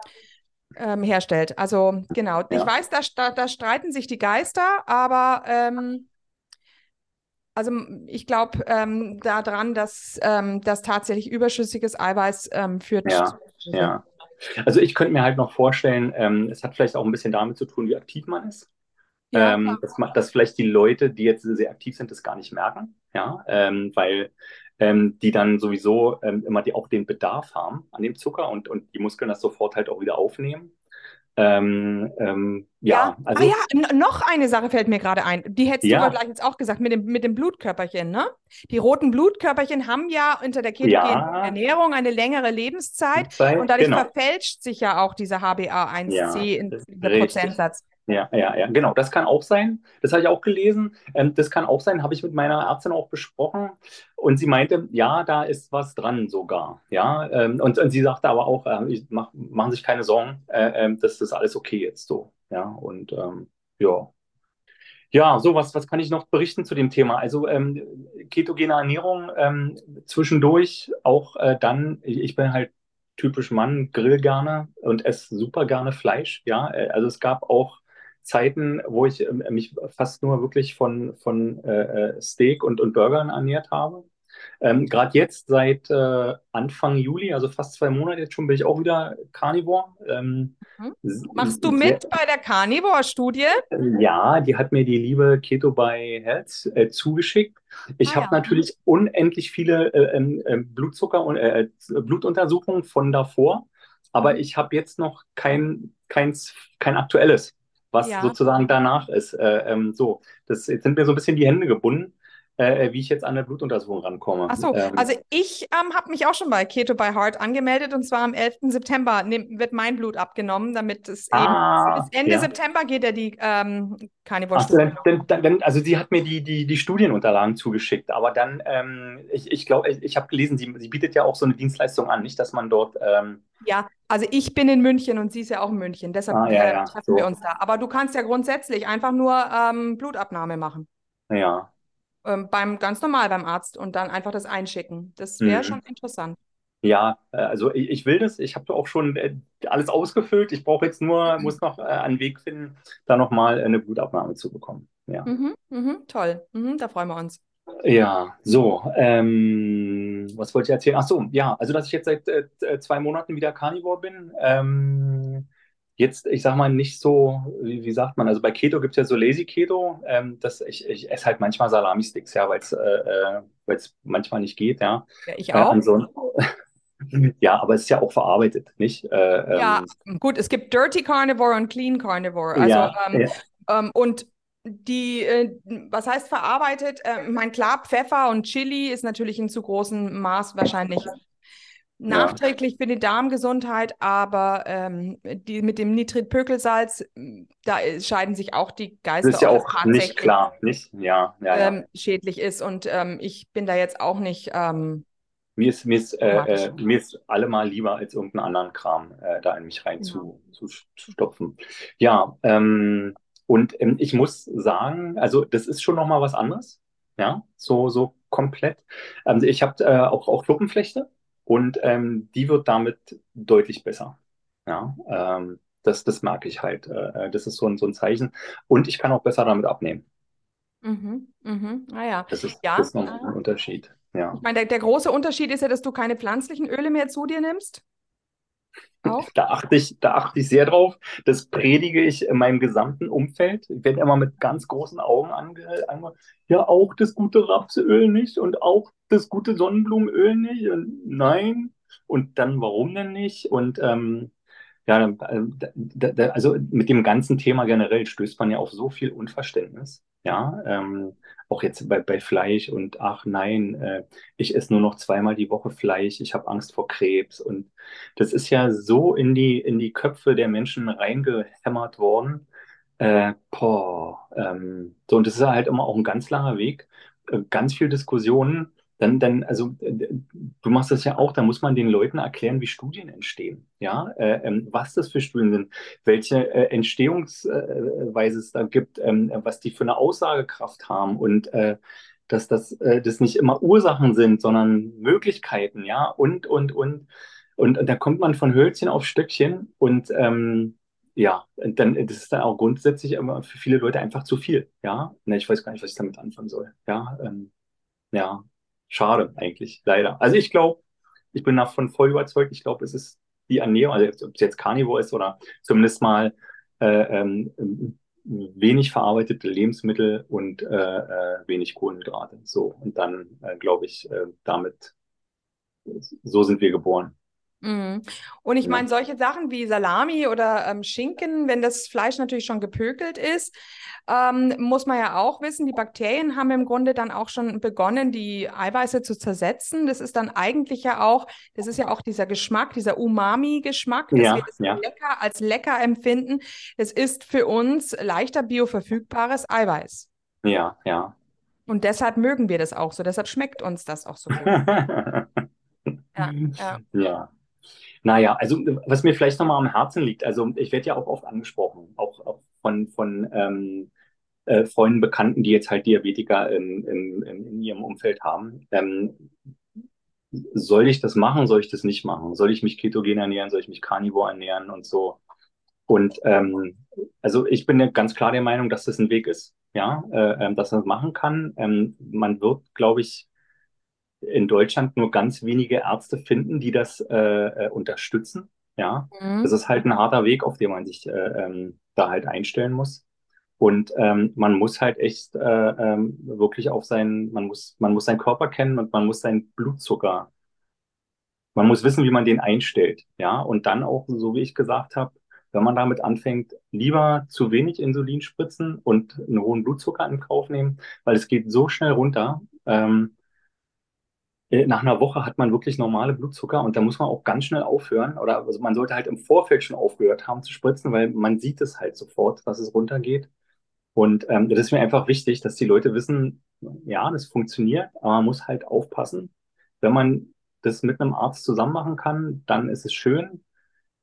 ähm, herstellt. Also genau, ja. ich weiß, da, da, streiten sich die Geister, aber ähm, also ich glaube ähm, daran, dass ähm, das tatsächlich überschüssiges Eiweiß ähm, führt. Ja, ja. Also ich könnte mir halt noch vorstellen, ähm, es hat vielleicht auch ein bisschen damit zu tun, wie aktiv man ist. Ja, ähm, dass, dass, vielleicht die Leute, die jetzt sehr aktiv sind, das gar nicht merken, ja, ähm, weil ähm, die dann sowieso ähm, immer die, auch den Bedarf haben an dem Zucker und, und die Muskeln das sofort halt auch wieder aufnehmen. Ähm, ähm, ja, ja, also. Ah ja, noch eine Sache fällt mir gerade ein. Die hättest ja. du gleich jetzt auch gesagt, mit dem, mit dem Blutkörperchen, ne? Die roten Blutkörperchen haben ja unter der ketogenen ja. Ernährung eine längere Lebenszeit Zeit, und dadurch genau. verfälscht sich ja auch dieser HbA1c in der Prozentsatz. Ja, ja, ja, genau. Das kann auch sein. Das habe ich auch gelesen. Ähm, das kann auch sein, habe ich mit meiner Ärztin auch besprochen. Und sie meinte, ja, da ist was dran sogar. Ja, ähm, und, und sie sagte aber auch, äh, mach, machen sich keine Sorgen, äh, äh, dass das alles okay jetzt so. Ja, und ähm, ja. Ja, so was, was kann ich noch berichten zu dem Thema? Also ähm, ketogene Ernährung ähm, zwischendurch auch äh, dann, ich bin halt typisch Mann, grill gerne und esse super gerne Fleisch. Ja, äh, also es gab auch Zeiten, wo ich äh, mich fast nur wirklich von, von äh, äh, Steak und, und Burgern ernährt habe. Ähm, Gerade jetzt seit äh, Anfang Juli, also fast zwei Monate jetzt schon, bin ich auch wieder Carnivore. Ähm, mhm. Machst du mit sehr, bei der Carnivore-Studie? Ja, die hat mir die liebe Keto by Health äh, zugeschickt. Ich ah, habe ja. natürlich unendlich viele äh, ähm, äh Blutzucker und äh, Blutuntersuchungen von davor, aber mhm. ich habe jetzt noch kein, keins, kein aktuelles was ja. sozusagen danach ist. Äh, ähm, so, das jetzt sind mir so ein bisschen die Hände gebunden. Äh, wie ich jetzt an der Blutuntersuchung rankomme. Achso, ähm, also ich ähm, habe mich auch schon bei Keto by Heart angemeldet und zwar am 11. September nehm, wird mein Blut abgenommen, damit es ah, eben bis Ende ja. September geht ja die ähm, Carnivore-Studie. Also, also sie hat mir die, die, die Studienunterlagen zugeschickt, aber dann, ähm, ich, ich glaube, ich, ich habe gelesen, sie, sie bietet ja auch so eine Dienstleistung an, nicht, dass man dort ähm, ja, also ich bin in München und sie ist ja auch in München. Deshalb ah, ja, äh, treffen so. wir uns da. Aber du kannst ja grundsätzlich einfach nur ähm, Blutabnahme machen. Ja. Ähm, beim ganz normal beim Arzt und dann einfach das einschicken. Das wäre mhm. schon interessant. Ja, äh, also ich, ich will das. Ich habe auch schon äh, alles ausgefüllt. Ich brauche jetzt nur, mhm. muss noch äh, einen Weg finden, da nochmal eine Blutabnahme zu bekommen. Ja. Mhm, mhm, toll. Mhm, da freuen wir uns. Ja, so, ähm, was wollte ich erzählen? Ach so, ja, also dass ich jetzt seit äh, zwei Monaten wieder Carnivore bin. Ähm, jetzt, ich sag mal, nicht so, wie, wie sagt man, also bei Keto gibt es ja so Lazy Keto, ähm, dass ich, ich esse halt manchmal Salami-Sticks, ja, weil es äh, äh manchmal nicht geht, ja. Ja, ich auch. Äh, ja, aber es ist ja auch verarbeitet, nicht? Äh, ja, ähm, gut, es gibt Dirty Carnivore und Clean Carnivore. Also, ja, ähm, ja. Ähm, und die, äh, was heißt verarbeitet? Äh, mein klar, Pfeffer und Chili ist natürlich in zu großem Maß wahrscheinlich nachträglich ja. für die Darmgesundheit, aber ähm, die, mit dem Nitritpökelsalz, da scheiden sich auch die Geister. Das ist ja auch nicht klar, nicht? Ja, ja, ja. Ähm, schädlich ist und ähm, ich bin da jetzt auch nicht, ähm, Mir ist, mir ist, äh, äh, mir ist allemal lieber als irgendeinen anderen Kram äh, da in mich rein ja. zu, zu, zu, stopfen. Ja, ähm, und ähm, ich muss sagen, also das ist schon nochmal was anderes. Ja, so, so komplett. Ähm, ich habe äh, auch, auch Kluppenflechte und ähm, die wird damit deutlich besser. Ja, ähm, das, das mag ich halt. Äh, äh, das ist so ein, so ein Zeichen. Und ich kann auch besser damit abnehmen. Mhm, mhm. Ah ja. Das ist, ja. Das ist nochmal ein Unterschied. Ja. Ich meine, der, der große Unterschied ist ja, dass du keine pflanzlichen Öle mehr zu dir nimmst. Auch? Da achte ich, da achte ich sehr drauf. Das predige ich in meinem gesamten Umfeld. Ich werde immer mit ganz großen Augen ange, ange ja, auch das gute Rapsöl nicht und auch das gute Sonnenblumenöl nicht und nein. Und dann warum denn nicht? Und ähm, ja, äh, also mit dem ganzen Thema generell stößt man ja auf so viel Unverständnis. Ja, ähm, auch jetzt bei, bei Fleisch und ach nein, äh, ich esse nur noch zweimal die Woche Fleisch, ich habe Angst vor Krebs. Und das ist ja so in die, in die Köpfe der Menschen reingehämmert worden. Äh, boah, ähm, so, und das ist halt immer auch ein ganz langer Weg, äh, ganz viel Diskussionen dann, dann, also äh, du machst das ja auch, da muss man den Leuten erklären, wie Studien entstehen, ja, äh, ähm, was das für Studien sind, welche äh, Entstehungsweise es da gibt, ähm, was die für eine Aussagekraft haben und äh, dass das, äh, das nicht immer Ursachen sind, sondern Möglichkeiten, ja, und, und, und. Und, und da kommt man von Hölzchen auf Stöckchen und ähm, ja, dann das ist dann auch grundsätzlich immer für viele Leute einfach zu viel, ja. Ne, ich weiß gar nicht, was ich damit anfangen soll, ja. Ähm, ja, schade eigentlich, leider. Also ich glaube, ich bin davon voll überzeugt, ich glaube, es ist die Ernährung, also ob es jetzt Carnivore ist oder zumindest mal äh, ähm, wenig verarbeitete Lebensmittel und äh, äh, wenig Kohlenhydrate. So, und dann äh, glaube ich, äh, damit, so sind wir geboren. Mhm. Und ich meine, solche Sachen wie Salami oder ähm, Schinken, wenn das Fleisch natürlich schon gepökelt ist, ähm, muss man ja auch wissen, die Bakterien haben im Grunde dann auch schon begonnen, die Eiweiße zu zersetzen. Das ist dann eigentlich ja auch, das ist ja auch dieser Geschmack, dieser Umami-Geschmack, dass ja, wir das ja. lecker, als lecker empfinden. Es ist für uns leichter bioverfügbares Eiweiß. Ja, ja. Und deshalb mögen wir das auch so, deshalb schmeckt uns das auch so gut. ja, ja. ja. Naja, also was mir vielleicht nochmal am Herzen liegt, also ich werde ja auch oft angesprochen, auch, auch von, von ähm, äh, Freunden, Bekannten, die jetzt halt Diabetiker in, in, in ihrem Umfeld haben. Ähm, soll ich das machen, soll ich das nicht machen? Soll ich mich ketogen ernähren, soll ich mich carnivore ernähren und so? Und ähm, also ich bin ganz klar der Meinung, dass das ein Weg ist, ja, äh, ähm, dass man das machen kann. Ähm, man wird, glaube ich, in Deutschland nur ganz wenige Ärzte finden, die das äh, äh, unterstützen. Ja, mhm. das ist halt ein harter Weg, auf den man sich äh, ähm, da halt einstellen muss. Und ähm, man muss halt echt äh, ähm, wirklich auf seinen, man muss, man muss seinen Körper kennen und man muss seinen Blutzucker, man muss wissen, wie man den einstellt. Ja, und dann auch, so wie ich gesagt habe, wenn man damit anfängt, lieber zu wenig Insulin spritzen und einen hohen Blutzucker in Kauf nehmen, weil es geht so schnell runter. Ähm, äh, nach einer Woche hat man wirklich normale Blutzucker und da muss man auch ganz schnell aufhören. Oder also man sollte halt im Vorfeld schon aufgehört haben zu spritzen, weil man sieht es halt sofort, dass es runtergeht. Und ähm, das ist mir einfach wichtig, dass die Leute wissen, ja, das funktioniert, aber man muss halt aufpassen. Wenn man das mit einem Arzt zusammen machen kann, dann ist es schön.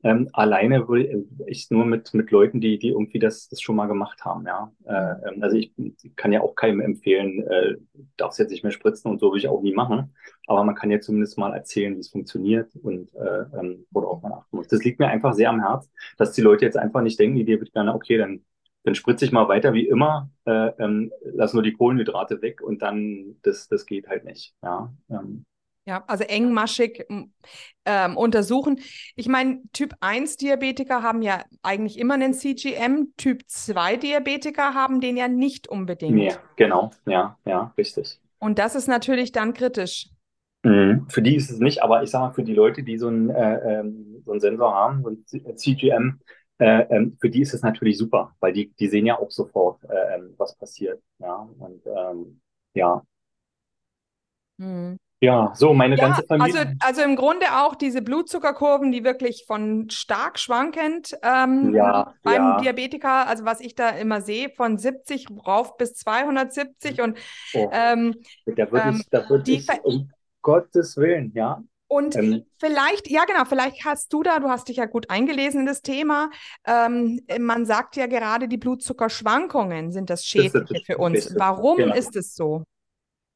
Ähm, alleine will ich nur mit, mit Leuten, die, die irgendwie das, das schon mal gemacht haben, ja. Äh, ähm, also ich kann ja auch keinem empfehlen, äh, darfst jetzt nicht mehr spritzen und so will ich auch nie machen. Aber man kann ja zumindest mal erzählen, wie es funktioniert und äh, ähm, worauf man achten muss. Das liegt mir einfach sehr am Herz, dass die Leute jetzt einfach nicht denken, die dir gerne, okay, dann, dann spritze ich mal weiter wie immer, äh, ähm, lass nur die Kohlenhydrate weg und dann, das, das geht halt nicht, ja. Ähm, ja, also engmaschig ähm, untersuchen. Ich meine, Typ 1 Diabetiker haben ja eigentlich immer einen CGM, Typ 2 Diabetiker haben den ja nicht unbedingt. Ja, genau, ja, ja, richtig. Und das ist natürlich dann kritisch. Mhm. Für die ist es nicht, aber ich sage mal, für die Leute, die so einen, äh, ähm, so einen Sensor haben, so ein CGM, äh, ähm, für die ist es natürlich super, weil die, die sehen ja auch sofort, äh, ähm, was passiert. Ja, und ähm, ja. Mhm. Ja, so meine ja, ganze Familie. Also, also im Grunde auch diese Blutzuckerkurven, die wirklich von stark schwankend ähm, ja, beim ja. Diabetiker, also was ich da immer sehe, von 70 rauf bis 270 und oh, ähm, da würde ich, da würd die, ich um, Gottes Willen, ja. Und ähm, vielleicht, ja genau, vielleicht hast du da, du hast dich ja gut eingelesen in das Thema. Ähm, man sagt ja gerade, die Blutzuckerschwankungen sind das Schädliche für uns. Warum genau. ist es so?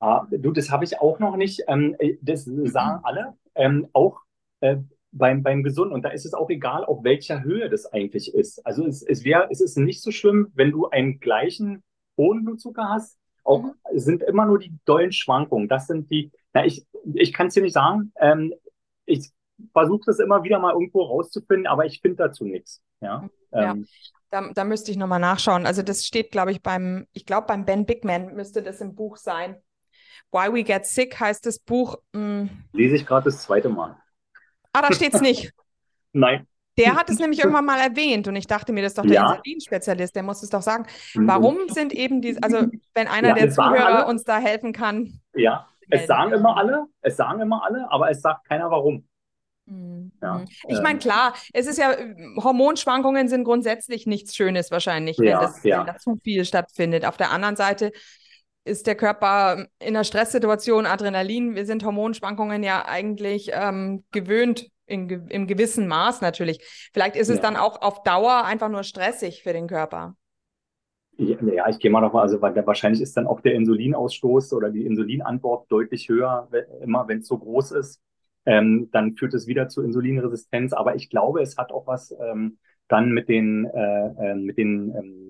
Ah, du, das habe ich auch noch nicht. Ähm, das sagen alle. Ähm, auch äh, beim, beim Gesunden. Und da ist es auch egal, auf welcher Höhe das eigentlich ist. Also es, es, wär, es ist nicht so schlimm, wenn du einen gleichen hohen Blutzucker hast. Auch mhm. sind immer nur die dollen Schwankungen. Das sind die, na, ich, ich kann es dir nicht sagen. Ähm, ich versuche das immer wieder mal irgendwo rauszufinden, aber ich finde dazu nichts. Ja. ja. Ähm, da, da müsste ich nochmal nachschauen. Also das steht, glaube ich, beim, ich glaube, beim Ben Bigman müsste das im Buch sein. Why We Get Sick heißt das Buch. Mh. Hm. Lese ich gerade das zweite Mal. Ah, da steht es nicht. Nein. Der hat es nämlich irgendwann mal erwähnt und ich dachte mir, das ist doch der ja. Insulinspezialist, der muss es doch sagen. Mhm. Warum sind eben diese, also wenn einer ja, der Zuhörer uns da helfen kann. Ja, es sagen immer alle, es sagen immer alle, aber es sagt keiner warum. Mhm. Ja, ich meine, ähm. klar, es ist ja, Hormonschwankungen sind grundsätzlich nichts Schönes wahrscheinlich, wenn, das, wenn da zu viel stattfindet. Auf der anderen Seite ist der Körper in einer Stresssituation, Adrenalin, wir sind Hormonschwankungen ja eigentlich ähm, gewöhnt, in, im gewissen Maß natürlich. Vielleicht ist es ja. dann auch auf Dauer einfach nur stressig für den Körper. Ja, ich gehe mal nochmal, also weil wahrscheinlich ist dann auch der Insulinausstoß oder die Insulinantwort deutlich höher, immer wenn es so groß ist. Ähm, dann führt es wieder zu Insulinresistenz. Aber ich glaube, es hat auch was ähm, dann mit den, äh, äh, mit den ähm,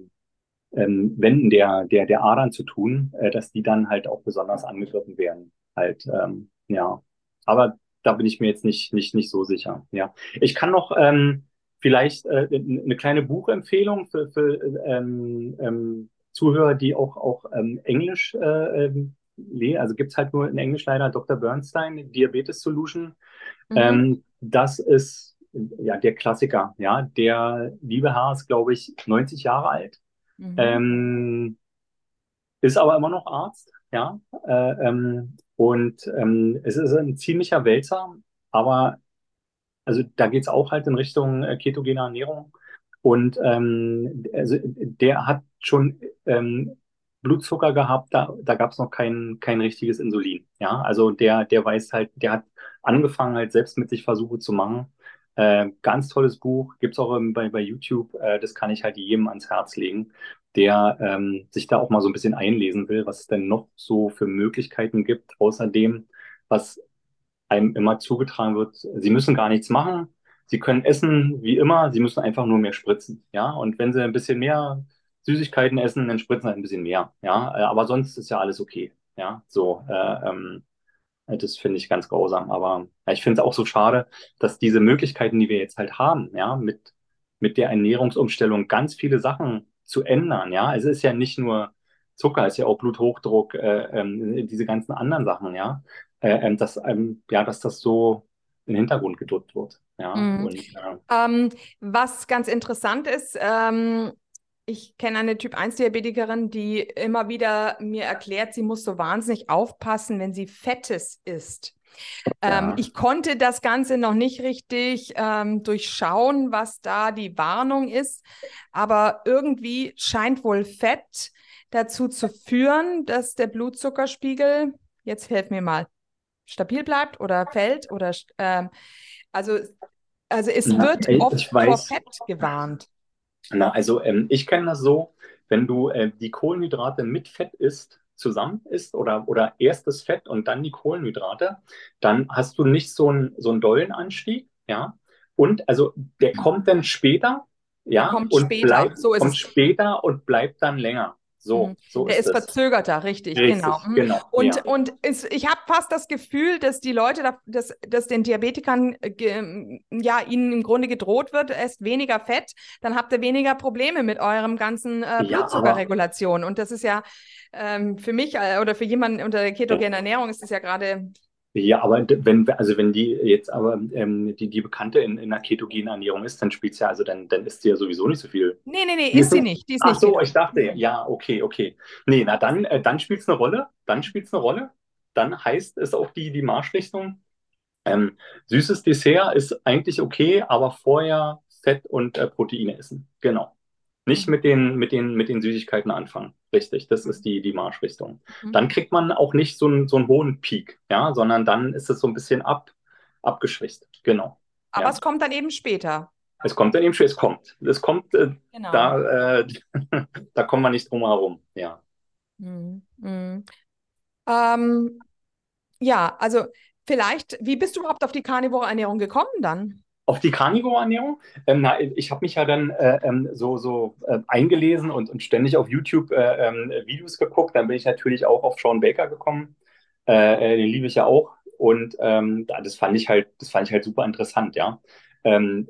ähm, Wänden der, der, der Adern zu tun, äh, dass die dann halt auch besonders angegriffen werden. Halt, ähm, ja. Aber da bin ich mir jetzt nicht, nicht, nicht so sicher. Ja. Ich kann noch ähm, vielleicht äh, eine kleine Buchempfehlung für, für ähm, ähm, Zuhörer, die auch, auch ähm, Englisch äh, ähm, lesen. Also gibt's halt nur in Englisch leider Dr. Bernstein, Diabetes Solution. Mhm. Ähm, das ist ja der Klassiker. Ja, der liebe Herr ist, glaube ich, 90 Jahre alt. Mhm. Ähm, ist aber immer noch Arzt, ja. Äh, ähm, und ähm, es ist ein ziemlicher Wälzer, aber also da geht es auch halt in Richtung äh, ketogene Ernährung. Und ähm, also der hat schon ähm, Blutzucker gehabt, da, da gab es noch kein, kein richtiges Insulin. Ja, also der, der weiß halt, der hat angefangen halt selbst mit sich Versuche zu machen. Äh, ganz tolles Buch, gibt es auch im, bei, bei YouTube. Äh, das kann ich halt jedem ans Herz legen, der ähm, sich da auch mal so ein bisschen einlesen will, was es denn noch so für Möglichkeiten gibt, außerdem, was einem immer zugetragen wird. Sie müssen gar nichts machen. Sie können essen wie immer. Sie müssen einfach nur mehr spritzen. Ja, und wenn Sie ein bisschen mehr Süßigkeiten essen, dann spritzen Sie ein bisschen mehr. Ja, äh, aber sonst ist ja alles okay. Ja, so. Äh, ähm, das finde ich ganz grausam. Aber ja, ich finde es auch so schade, dass diese Möglichkeiten, die wir jetzt halt haben, ja, mit, mit der Ernährungsumstellung ganz viele Sachen zu ändern. Ja, es ist ja nicht nur Zucker, es ist ja auch Bluthochdruck, äh, äh, diese ganzen anderen Sachen, ja, äh, ähm, dass, ähm, ja, dass das so in den Hintergrund gedrückt wird. Ja, mhm. Und, äh, ähm, was ganz interessant ist, ähm, ich kenne eine Typ-1-Diabetikerin, die immer wieder mir erklärt, sie muss so wahnsinnig aufpassen, wenn sie Fettes isst. Ja. Ähm, ich konnte das Ganze noch nicht richtig ähm, durchschauen, was da die Warnung ist, aber irgendwie scheint wohl Fett dazu zu führen, dass der Blutzuckerspiegel, jetzt helf mir mal, stabil bleibt oder fällt oder ähm, also, also es Na, wird oft vor Fett gewarnt. Na, also ähm, ich kenne das so, wenn du äh, die Kohlenhydrate mit Fett isst, zusammen isst oder, oder erst das Fett und dann die Kohlenhydrate, dann hast du nicht so einen, so einen dollen Anstieg, ja. Und also der kommt dann später, ja, kommt und später. bleibt so kommt später und bleibt dann länger. So, mhm. so Der ist, ist verzögerter, richtig, richtig genau. Mhm. genau. Und, ja. und es, ich habe fast das Gefühl, dass die Leute, dass, dass den Diabetikern äh, ja ihnen im Grunde gedroht wird, esst weniger Fett, dann habt ihr weniger Probleme mit eurem ganzen äh, Blutzuckerregulation. Ja, und das ist ja ähm, für mich äh, oder für jemanden unter der ketogenen Ernährung ist es ja gerade ja, aber wenn, also wenn die jetzt aber ähm, die, die Bekannte in, in einer ketogenen Ernährung ist, dann spielt sie ja, also dann, dann isst sie ja sowieso nicht so viel. Nee, nee, nee, ist sie nicht. Die ist Ach nicht so, ich dachte, ja, okay, okay. Nee, na dann, äh, dann spielt es eine Rolle. Dann spielt es eine Rolle. Dann heißt es auch die, die Marschrichtung. Ähm, süßes Dessert ist eigentlich okay, aber vorher Fett und äh, Proteine essen. Genau. Nicht mit den, mit den, mit den Süßigkeiten anfangen. Richtig, das ist die, die Marschrichtung. Mhm. Dann kriegt man auch nicht so einen, so einen hohen Peak, ja, sondern dann ist es so ein bisschen ab, abgeschwächt. Genau. Aber ja. es kommt dann eben später. Es kommt dann eben später, es kommt. Es kommt, äh, genau. da, äh, da kommt man nicht drum herum, ja. Mhm. Mhm. Ähm, ja, also vielleicht, wie bist du überhaupt auf die Carnivore-Ernährung gekommen dann? Auf die Carnivore-Ernährung? Ähm, na, ich habe mich ja dann äh, ähm, so, so äh, eingelesen und, und ständig auf YouTube äh, ähm, Videos geguckt. Dann bin ich natürlich auch auf Sean Baker gekommen. Äh, äh, den liebe ich ja auch. Und ähm, das fand ich halt, das fand ich halt super interessant, ja. Ähm,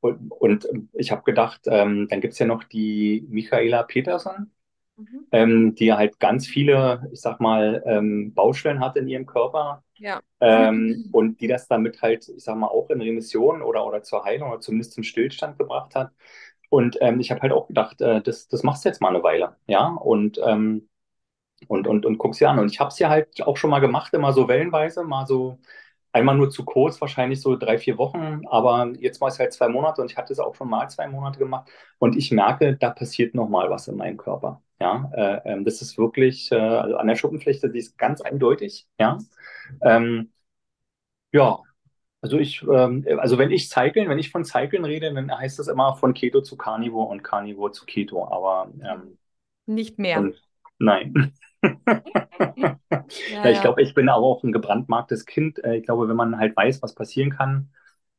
und, und, ich habe gedacht, dann gibt es ja noch die Michaela Peterson, mhm. ähm, die halt ganz viele, ich sag mal, ähm, Baustellen hat in ihrem Körper. Ja. Ähm, und die das damit halt, ich sag mal, auch in Remission oder, oder zur Heilung oder zumindest zum Stillstand gebracht hat. Und ähm, ich habe halt auch gedacht, äh, das, das machst du jetzt mal eine Weile, ja. Und ähm, und, und, und guck's dir an. Und ich habe es ja halt auch schon mal gemacht, immer so wellenweise, mal so einmal nur zu kurz, wahrscheinlich so drei, vier Wochen, aber jetzt war es halt zwei Monate und ich hatte es auch schon mal zwei Monate gemacht und ich merke, da passiert nochmal was in meinem Körper. Ja, äh, ähm, das ist wirklich, äh, also an der Schuppenflechte, die ist ganz eindeutig. Ja, ähm, ja, also ich, ähm, also wenn ich Cyclen, wenn ich von Cyclen rede, dann heißt das immer von Keto zu Carnivore und Carnivore zu Keto, aber ähm, nicht mehr. Und, nein. ja, ja, ich glaube, ich bin aber auch ein gebrandmarktes Kind. Äh, ich glaube, wenn man halt weiß, was passieren kann,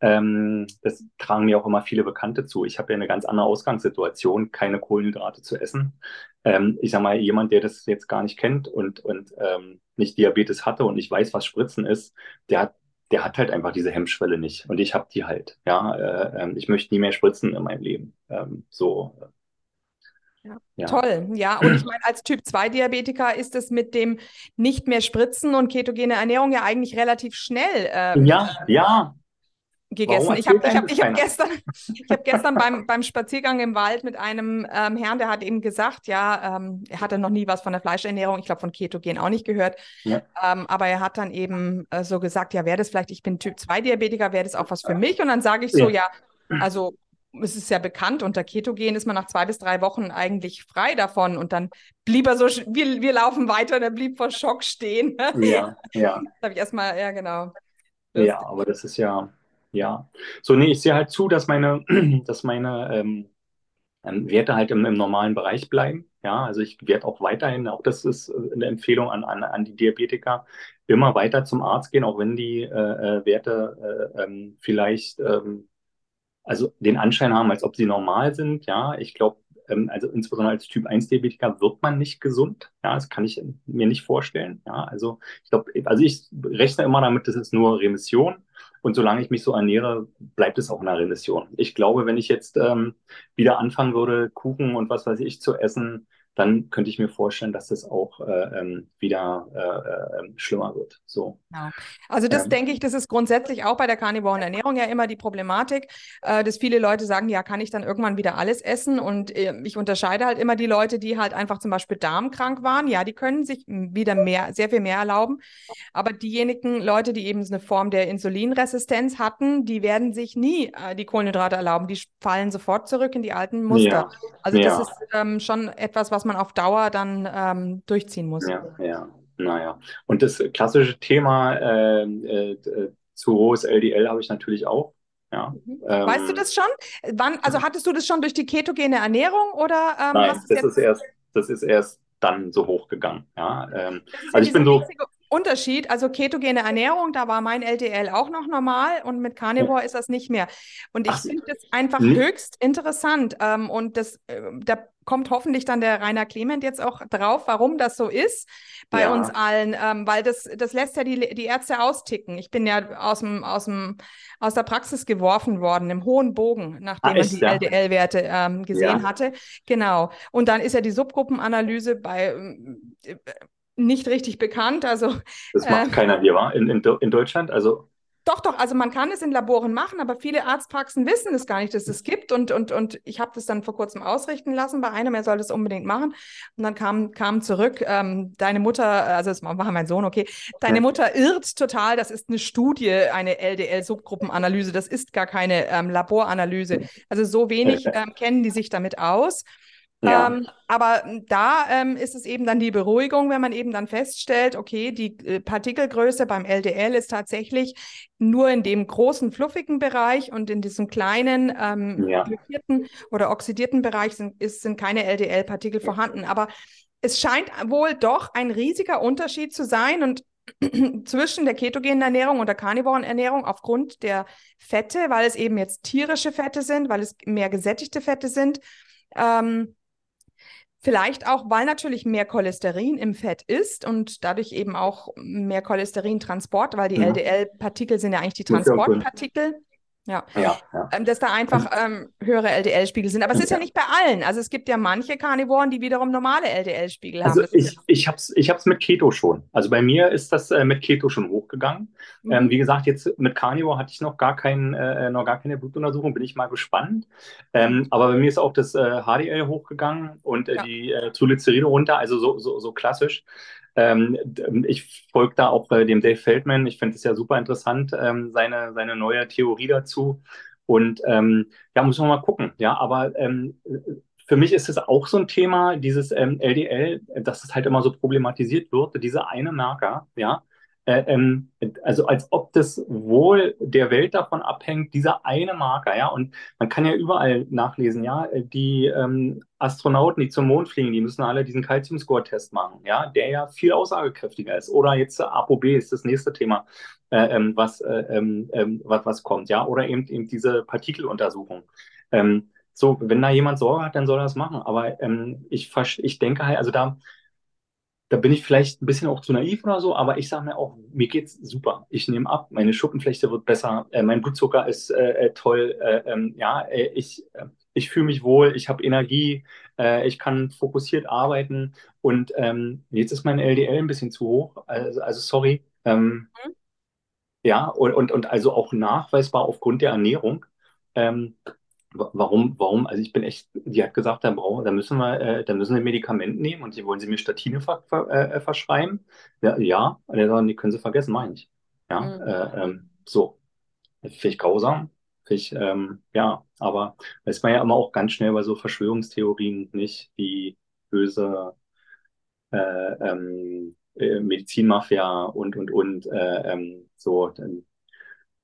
ähm, das tragen mir auch immer viele Bekannte zu. Ich habe ja eine ganz andere Ausgangssituation, keine Kohlenhydrate zu essen. Ähm, ich sage mal, jemand, der das jetzt gar nicht kennt und, und ähm, nicht Diabetes hatte und nicht weiß, was Spritzen ist, der hat, der hat halt einfach diese Hemmschwelle nicht. Und ich habe die halt. Ja, äh, ähm, ich möchte nie mehr spritzen in meinem Leben. Ähm, so ja. ja. Toll, ja. Und ich meine, als Typ-2-Diabetiker ist es mit dem nicht mehr Spritzen und ketogene Ernährung ja eigentlich relativ schnell. Ähm, ja, ja. Gegessen. Ich habe ich hab, ich hab gestern, ich hab gestern beim, beim Spaziergang im Wald mit einem ähm, Herrn, der hat eben gesagt, ja, ähm, er hatte noch nie was von der Fleischernährung, ich glaube von Ketogen auch nicht gehört. Ja. Ähm, aber er hat dann eben äh, so gesagt, ja, wäre das vielleicht, ich bin Typ-2-Diabetiker, wäre das auch was für mich? Und dann sage ich so, ja also es ist ja bekannt, unter Ketogen ist man nach zwei bis drei Wochen eigentlich frei davon und dann blieb er so, wir, wir laufen weiter und er blieb vor Schock stehen. Ja, ja. Das habe ich erstmal, ja, genau. Lustig. Ja, aber das ist ja, ja. So, nee, ich sehe halt zu, dass meine, dass meine ähm, ähm, Werte halt im, im, normalen Bereich bleiben. Ja, also ich werde auch weiterhin, auch das ist äh, eine Empfehlung an, an, an die Diabetiker, immer weiter zum Arzt gehen, auch wenn die äh, äh Werte äh, ähm, vielleicht ähm, also den Anschein haben, als ob sie normal sind. Ja, ich glaube, ähm, also insbesondere als Typ 1 Diabetiker wird man nicht gesund. Ja, das kann ich mir nicht vorstellen. Ja, also ich glaube, also ich rechne immer damit, das ist nur Remission. Und solange ich mich so ernähre, bleibt es auch in einer Remission. Ich glaube, wenn ich jetzt ähm, wieder anfangen würde, Kuchen und was weiß ich zu essen, dann könnte ich mir vorstellen, dass das auch äh, ähm, wieder äh, äh, schlimmer wird. So. Genau. Also das ähm. denke ich, das ist grundsätzlich auch bei der karnivoren Ernährung ja immer die Problematik, äh, dass viele Leute sagen, ja, kann ich dann irgendwann wieder alles essen? Und äh, ich unterscheide halt immer die Leute, die halt einfach zum Beispiel darmkrank waren. Ja, die können sich wieder mehr, sehr viel mehr erlauben. Aber diejenigen Leute, die eben eine Form der Insulinresistenz hatten, die werden sich nie äh, die Kohlenhydrate erlauben. Die fallen sofort zurück in die alten Muster. Ja. Also ja. das ist ähm, schon etwas, was was man auf Dauer dann ähm, durchziehen muss. Ja, ja, naja. Und das klassische Thema äh, äh, zu hohes LDL habe ich natürlich auch. Ja, mhm. ähm, weißt du das schon? Wann, also hattest du das schon durch die ketogene Ernährung oder ähm, Nein, das ist erst, das ist erst dann so hochgegangen. Ja, ähm, also ich bin so. Unterschied, also ketogene Ernährung, da war mein LDL auch noch normal und mit Carnivore ist das nicht mehr. Und ich finde das einfach hm? höchst interessant. Ähm, und das, äh, da kommt hoffentlich dann der Rainer Clement jetzt auch drauf, warum das so ist bei ja. uns allen, ähm, weil das, das lässt ja die, die Ärzte austicken. Ich bin ja aus, dem, aus, dem, aus der Praxis geworfen worden, im hohen Bogen, nachdem ah, man die ja. LDL-Werte ähm, gesehen ja. hatte. Genau. Und dann ist ja die Subgruppenanalyse bei äh, nicht richtig bekannt. Also, das macht äh, keiner hier, war in, in, in Deutschland. Also Doch, doch, also man kann es in Laboren machen, aber viele Arztpraxen wissen es gar nicht, dass es gibt. Und, und, und ich habe das dann vor kurzem ausrichten lassen bei einem, er soll das unbedingt machen. Und dann kam, kam zurück, ähm, deine Mutter, also das machen mein Sohn, okay, deine Mutter irrt total, das ist eine Studie, eine LDL-Subgruppenanalyse, das ist gar keine ähm, Laboranalyse. Also so wenig ähm, kennen die sich damit aus. Ja. Ähm, aber da ähm, ist es eben dann die Beruhigung, wenn man eben dann feststellt, okay, die äh, Partikelgröße beim LDL ist tatsächlich nur in dem großen, fluffigen Bereich und in diesem kleinen, ähm, ja. oder oxidierten Bereich sind, ist, sind keine LDL-Partikel vorhanden. Aber es scheint wohl doch ein riesiger Unterschied zu sein und zwischen der ketogenen Ernährung und der karnivoren Ernährung aufgrund der Fette, weil es eben jetzt tierische Fette sind, weil es mehr gesättigte Fette sind. Ähm, Vielleicht auch, weil natürlich mehr Cholesterin im Fett ist und dadurch eben auch mehr Cholesterintransport, weil die ja. LDL-Partikel sind ja eigentlich die Transportpartikel. Ja. ja, ja. Ähm, dass da einfach ähm, höhere LDL-Spiegel sind. Aber es ist ja. ja. nicht bei allen. Also es gibt ja manche Karnivoren, die wiederum normale LDL-Spiegel haben. Also ich, ich habe es ich mit Keto schon. Also bei mir ist das äh, mit Keto schon hochgegangen. Mhm. Ähm, wie gesagt, jetzt mit Carnivore hatte ich noch gar, kein, äh, noch gar keine Blutuntersuchung, bin ich mal gespannt. Ähm, aber bei mir ist auch das äh, HDL hochgegangen und äh, die äh, Triglyceride runter, also so, so, so klassisch. Ähm, ich folge da auch äh, dem Dave Feldman. Ich finde es ja super interessant, ähm, seine, seine neue Theorie dazu. Und ähm, ja, muss man mal gucken. Ja, aber ähm, für mich ist es auch so ein Thema, dieses LDL, ähm, dass es halt immer so problematisiert wird, diese eine Marker, ja, ähm, also als ob das Wohl der Welt davon abhängt, dieser eine Marker, ja, und man kann ja überall nachlesen, ja, die ähm, Astronauten, die zum Mond fliegen, die müssen alle diesen Calcium-Score-Test machen, ja, der ja viel aussagekräftiger ist. Oder jetzt äh, ApoB ist das nächste Thema, äh, ähm, was, äh, ähm, ähm, was, was kommt, ja, oder eben, eben diese Partikeluntersuchung. Ähm, so, wenn da jemand Sorge hat, dann soll er das machen. Aber ähm, ich, ich denke halt, also da, da bin ich vielleicht ein bisschen auch zu naiv oder so, aber ich sage mir auch, mir geht's super. Ich nehme ab, meine Schuppenflechte wird besser, äh, mein Blutzucker ist äh, äh toll, äh, ähm, ja, äh, ich, äh, ich fühle mich wohl, ich habe Energie, ich kann fokussiert arbeiten und ähm, jetzt ist mein LDL ein bisschen zu hoch, also, also sorry. Ähm, mhm. Ja, und, und, und also auch nachweisbar aufgrund der Ernährung. Ähm, Warum, warum? Also ich bin echt, die hat gesagt, da brauchen, da müssen wir, äh, da müssen wir Medikament nehmen und die wollen sie mir Statine ver, ver, äh, verschreiben. Ja, ja, und dann sagen, die können sie vergessen, meine ich. Ja, mhm. äh, ähm, so. Finde ich grausam. Finde ich, ähm, ja, aber weiß man ja immer auch ganz schnell bei so Verschwörungstheorien nicht, die böse äh, ähm, äh, Medizinmafia und und und äh, ähm, so,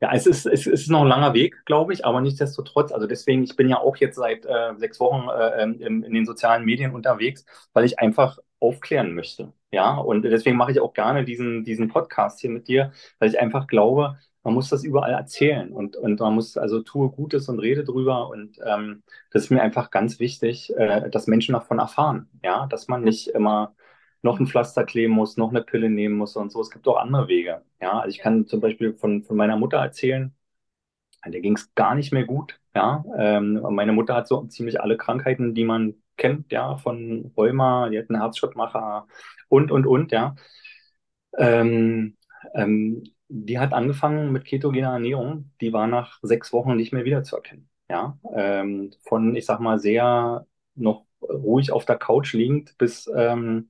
ja, es ist, es ist noch ein langer Weg, glaube ich, aber nichtsdestotrotz, also deswegen, ich bin ja auch jetzt seit äh, sechs Wochen äh, ähm, in, in, den sozialen Medien unterwegs, weil ich einfach aufklären möchte. Ja, und deswegen mache ich auch gerne diesen, diesen Podcast hier mit dir, weil ich einfach glaube, man muss das überall erzählen und, und man muss, also tue Gutes und rede drüber und ähm, das ist mir einfach ganz wichtig, äh, dass Menschen davon erfahren, ja, dass man nicht immer noch ein Pflaster kleben muss, noch eine Pille nehmen muss und so. Es gibt auch andere Wege. Ja, also ich kann zum Beispiel von, von meiner Mutter erzählen, der ging es gar nicht mehr gut. Ja, ähm, meine Mutter hat so ziemlich alle Krankheiten, die man kennt, ja, von Rheuma, die hat einen Herzschrittmacher und, und, und, ja. Ähm, ähm, die hat angefangen mit ketogener Ernährung, die war nach sechs Wochen nicht mehr wiederzuerkennen. Ja, ähm, von, ich sag mal, sehr noch ruhig auf der Couch liegend bis ähm,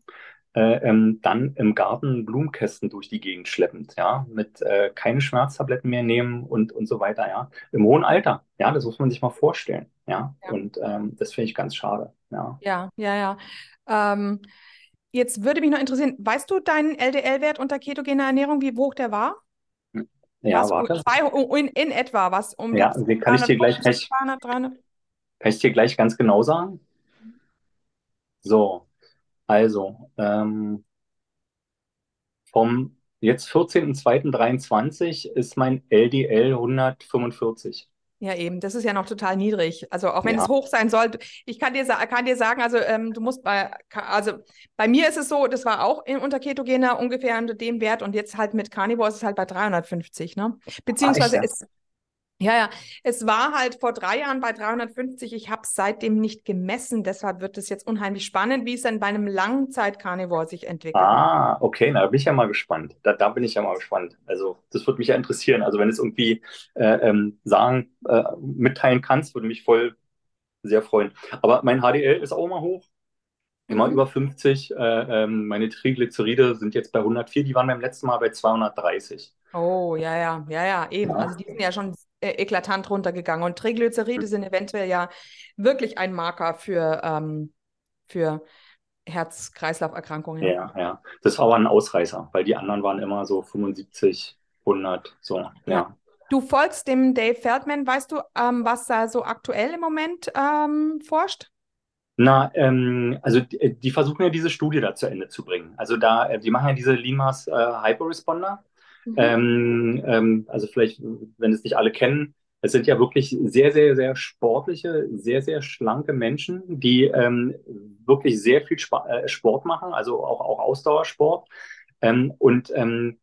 äh, ähm, dann im Garten Blumenkästen durch die Gegend schleppend, ja, mit äh, keine Schmerztabletten mehr nehmen und, und so weiter, ja. Im hohen Alter, ja, das muss man sich mal vorstellen, ja. ja. Und ähm, das finde ich ganz schade, ja. Ja, ja, ja. Ähm, jetzt würde mich noch interessieren, weißt du deinen LDL-Wert unter ketogener Ernährung, wie hoch der war? Ja, was, warte. Zwei, in, in etwa, was um Ja, kann ich dir gleich, 200, 300? kann ich dir gleich ganz genau sagen. So, also, ähm, vom jetzt 14.02.23 ist mein LDL 145. Ja, eben, das ist ja noch total niedrig. Also auch wenn ja. es hoch sein soll, ich kann dir, kann dir sagen, also ähm, du musst bei, also bei mir ist es so, das war auch in, unter Ketogener ungefähr unter dem Wert und jetzt halt mit Carnivore ist es halt bei 350, ne? Beziehungsweise ah, ist, Ja, ja, es war halt vor drei Jahren bei 350. Ich habe es seitdem nicht gemessen. Deshalb wird es jetzt unheimlich spannend, wie es dann bei einem Langzeit-Carnivore sich entwickelt. Ah, okay, na, da bin ich ja mal gespannt. Da, da bin ich ja mal gespannt. Also, das würde mich ja interessieren. Also, wenn es irgendwie äh, ähm, sagen, äh, mitteilen kannst, würde mich voll sehr freuen. Aber mein HDL ist auch mal hoch. Immer Mhm. über 50. Äh, ähm, meine Triglyceride sind jetzt bei 104. Die waren beim letzten Mal bei 230. Oh, ja, ja, ja, ja, eben. Ja. Also die sind ja schon äh, eklatant runtergegangen. Und Triglyceride sind eventuell ja wirklich ein Marker für, ähm, für Herz-Kreislauf-Erkrankungen. Ja, ja. Das war aber ein Ausreißer, weil die anderen waren immer so 75, 100, so. Ja. Ja. Du folgst dem Dave Feldman. Weißt du, ähm, was da so aktuell im Moment ähm, forscht? Na, ähm, also die, die versuchen ja diese Studie da zu Ende zu bringen. Also da, äh, die machen ja diese Limas äh, Hyperresponder. Mhm. Ähm, ähm, also vielleicht, wenn es nicht alle kennen, es sind ja wirklich sehr, sehr, sehr sportliche, sehr, sehr schlanke Menschen, die ähm, wirklich sehr viel Spa äh, Sport machen, also auch, auch Ausdauersport. Ähm, und ähm,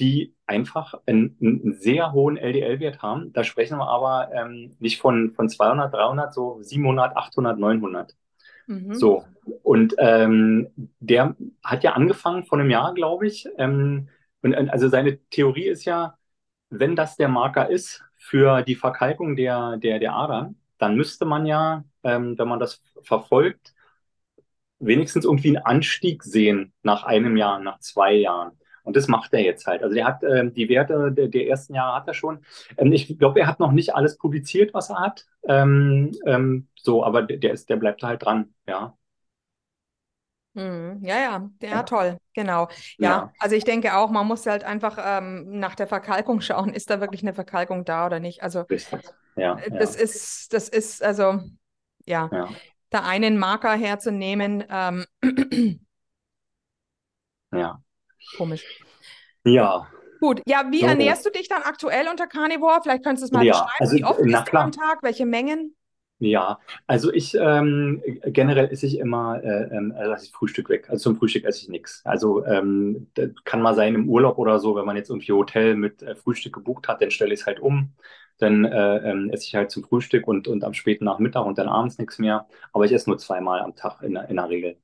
die einfach einen, einen sehr hohen LDL-Wert haben. Da sprechen wir aber ähm, nicht von, von 200, 300, so 700, 800, 900. Mhm. So, und ähm, der hat ja angefangen vor einem Jahr, glaube ich. Ähm, und also seine Theorie ist ja, wenn das der Marker ist für die Verkalkung der, der, der Adern, dann müsste man ja, ähm, wenn man das verfolgt, wenigstens irgendwie einen Anstieg sehen nach einem Jahr, nach zwei Jahren. Und das macht er jetzt halt. Also er hat ähm, die Werte der, der ersten Jahre hat er schon. Ähm, ich glaube, er hat noch nicht alles publiziert, was er hat. Ähm, ähm, so, aber der, der ist, der bleibt halt dran, ja. Mhm. Ja, ja, ja, Ja. toll, genau. Ja, Ja. also ich denke auch, man muss halt einfach ähm, nach der Verkalkung schauen, ist da wirklich eine Verkalkung da oder nicht? Also Richtig. Ja, äh, ja, das ist, das ist, also ja, ja, da einen Marker herzunehmen, ähm, ja. Komisch. Ja, Gut, ja, wie So. ernährst du dich dann aktuell unter Carnivore? Vielleicht könntest du es mal Ja, beschreiben. also, Wie oft isst du am. Tag? Welche Mengen? Ja, also ich ähm, generell esse ich immer, äh, äh, lasse ich Frühstück weg. Also zum Frühstück esse ich nichts. Also ähm, kann mal sein im Urlaub oder so, wenn man jetzt irgendwie Hotel mit äh, Frühstück gebucht hat, dann stelle ich es halt um. Dann äh, ähm, esse ich halt zum Frühstück und, und am späten Nachmittag und dann abends nichts mehr. Aber ich esse nur zweimal am Tag in, der- in der Regel.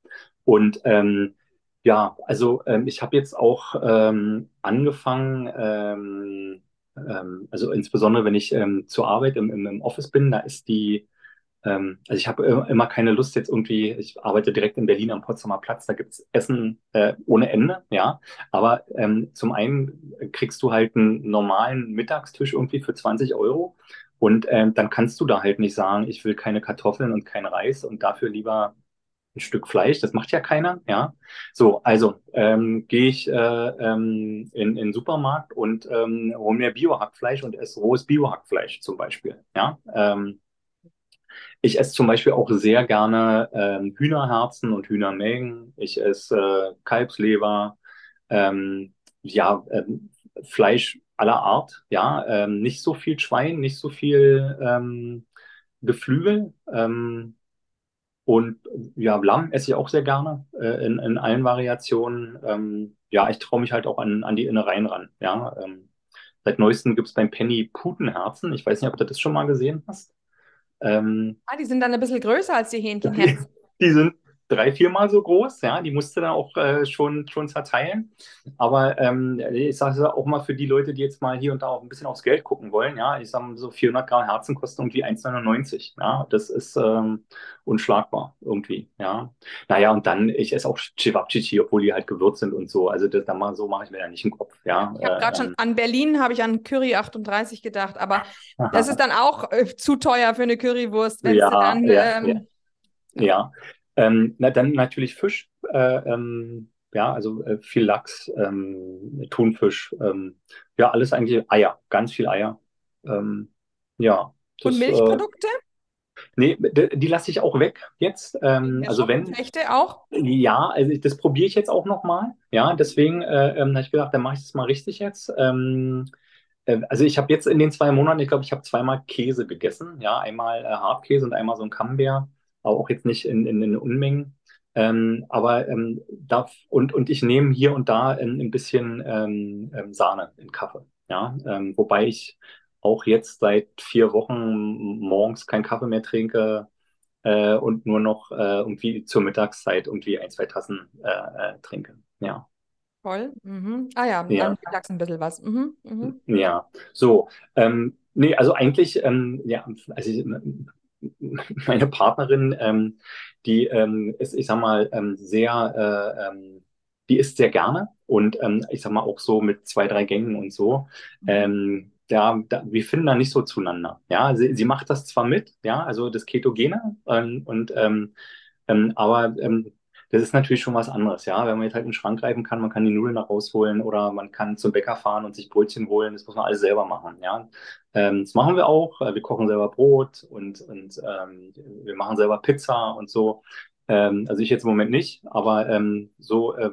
Und ähm, ja, also ähm, ich habe jetzt auch ähm, angefangen, ähm, ähm, also insbesondere wenn ich ähm, zur Arbeit im, im, im Office bin, da ist die ähm, also ich habe immer keine Lust jetzt irgendwie, ich arbeite direkt in Berlin am Potsdamer Platz, da gibt's Essen äh, ohne Ende, ja. Aber ähm, zum einen kriegst du halt einen normalen Mittagstisch irgendwie für 20 Euro und ähm, dann kannst du da halt nicht sagen, ich will keine Kartoffeln und kein Reis und dafür lieber ein Stück Fleisch, das macht ja keiner, ja. So, also ähm, gehe ich äh, ähm, in, in den Supermarkt und ähm, hole mir Bio-Hackfleisch und esse rohes Bio-Hackfleisch zum Beispiel, ja. Ähm, ich esse zum Beispiel auch sehr gerne ähm, Hühnerherzen und Hühnermägen. Ich esse äh, Kalbsleber, ähm, ja, ähm, Fleisch aller Art, ja, ähm, nicht so viel Schwein, nicht so viel ähm, Geflügel. Ähm, und ja, Lamm esse ich auch sehr gerne äh, in, in allen Variationen. Ähm, ja, ich traue mich halt auch an, an die Innereien ran. Ja, ähm, seit neuestem gibt es beim Penny Putenherzen. Ich weiß nicht, ob du das schon mal gesehen hast. Ähm, Ah, die sind dann ein bisschen größer als die die, Hähnchenherzen. die sind drei, viermal so groß, ja, die musste dann auch äh, schon, schon zerteilen. Aber ähm, ich sage es auch mal für die Leute, die jetzt mal hier und da auch ein bisschen aufs Geld gucken wollen, ja, ich sage mal so 400 Gramm Herzen kosten irgendwie 1,99, ja, das ist ähm, unschlagbar irgendwie, ja. Naja, und dann, ich esse auch Cevapcici, obwohl die halt gewürzt sind und so, also das, da mal, so mache ich mir da nicht einen Kopf, ja. Ich habe gerade schon Ähm, an Berlin, habe ich an Curry 38 gedacht, aber das ist dann auch äh, zu teuer für eine Currywurst, wenn sie Ja, dann, ja, ja. ähm, Ja, ähm, na, dann natürlich Fisch. Äh, ähm, ja, also äh, viel Lachs, ähm, Thunfisch, ähm, ja, alles eigentlich Eier, ganz viel Eier. Ähm, ja, und das, äh, Milchprodukte, nee, d- die lasse ich auch weg jetzt. Ähm, also wenn, Schoppenflechte auch. ja, also ich, das probiere ich jetzt auch nochmal. Ja, deswegen äh, habe ich gedacht, dann mache ich das mal richtig jetzt. Äh, also ich habe jetzt in den zwei Monaten, ich glaube, ich habe zweimal Käse gegessen. Ja, einmal äh, Hartkäse und einmal so ein Camembert, auch jetzt nicht in, in, in Unmengen. Ähm, aber ähm, da, und, und ich nehme hier und da ähm, ein bisschen ähm, ähm, Sahne in Kaffee. Ja, ähm, wobei ich auch jetzt seit vier Wochen morgens keinen Kaffee mehr trinke äh, und nur noch äh, irgendwie zur Mittagszeit irgendwie ein, zwei Tassen äh, äh, trinke. Ja. Voll. Mhm. Ah ja, Ja. dann mittags ein bisschen was. Mhm. Mhm. Ja, so. Ähm, nee, also eigentlich, ähm, ja, also ich, meine Partnerin, ähm, die ähm, ist, ich sag mal, ähm, sehr, äh, ähm, die isst sehr gerne und ähm, ich sag mal auch so mit zwei, drei Gängen und so. Ähm, da, da, wir finden da nicht so zueinander. Ja, sie, sie macht das zwar mit, ja, also das Ketogene, und aber das ist natürlich schon was anderes, ja. Wenn man jetzt halt in den Schrank greifen kann, man kann die Nudeln da rausholen oder man kann zum Bäcker fahren und sich Brötchen holen, das muss man alles selber machen, ja. Ähm, das machen wir auch. Äh, Wir kochen selber Brot und, und ähm, wir machen selber Pizza und so. Ähm, also ich jetzt im Moment nicht, aber ähm, so äh,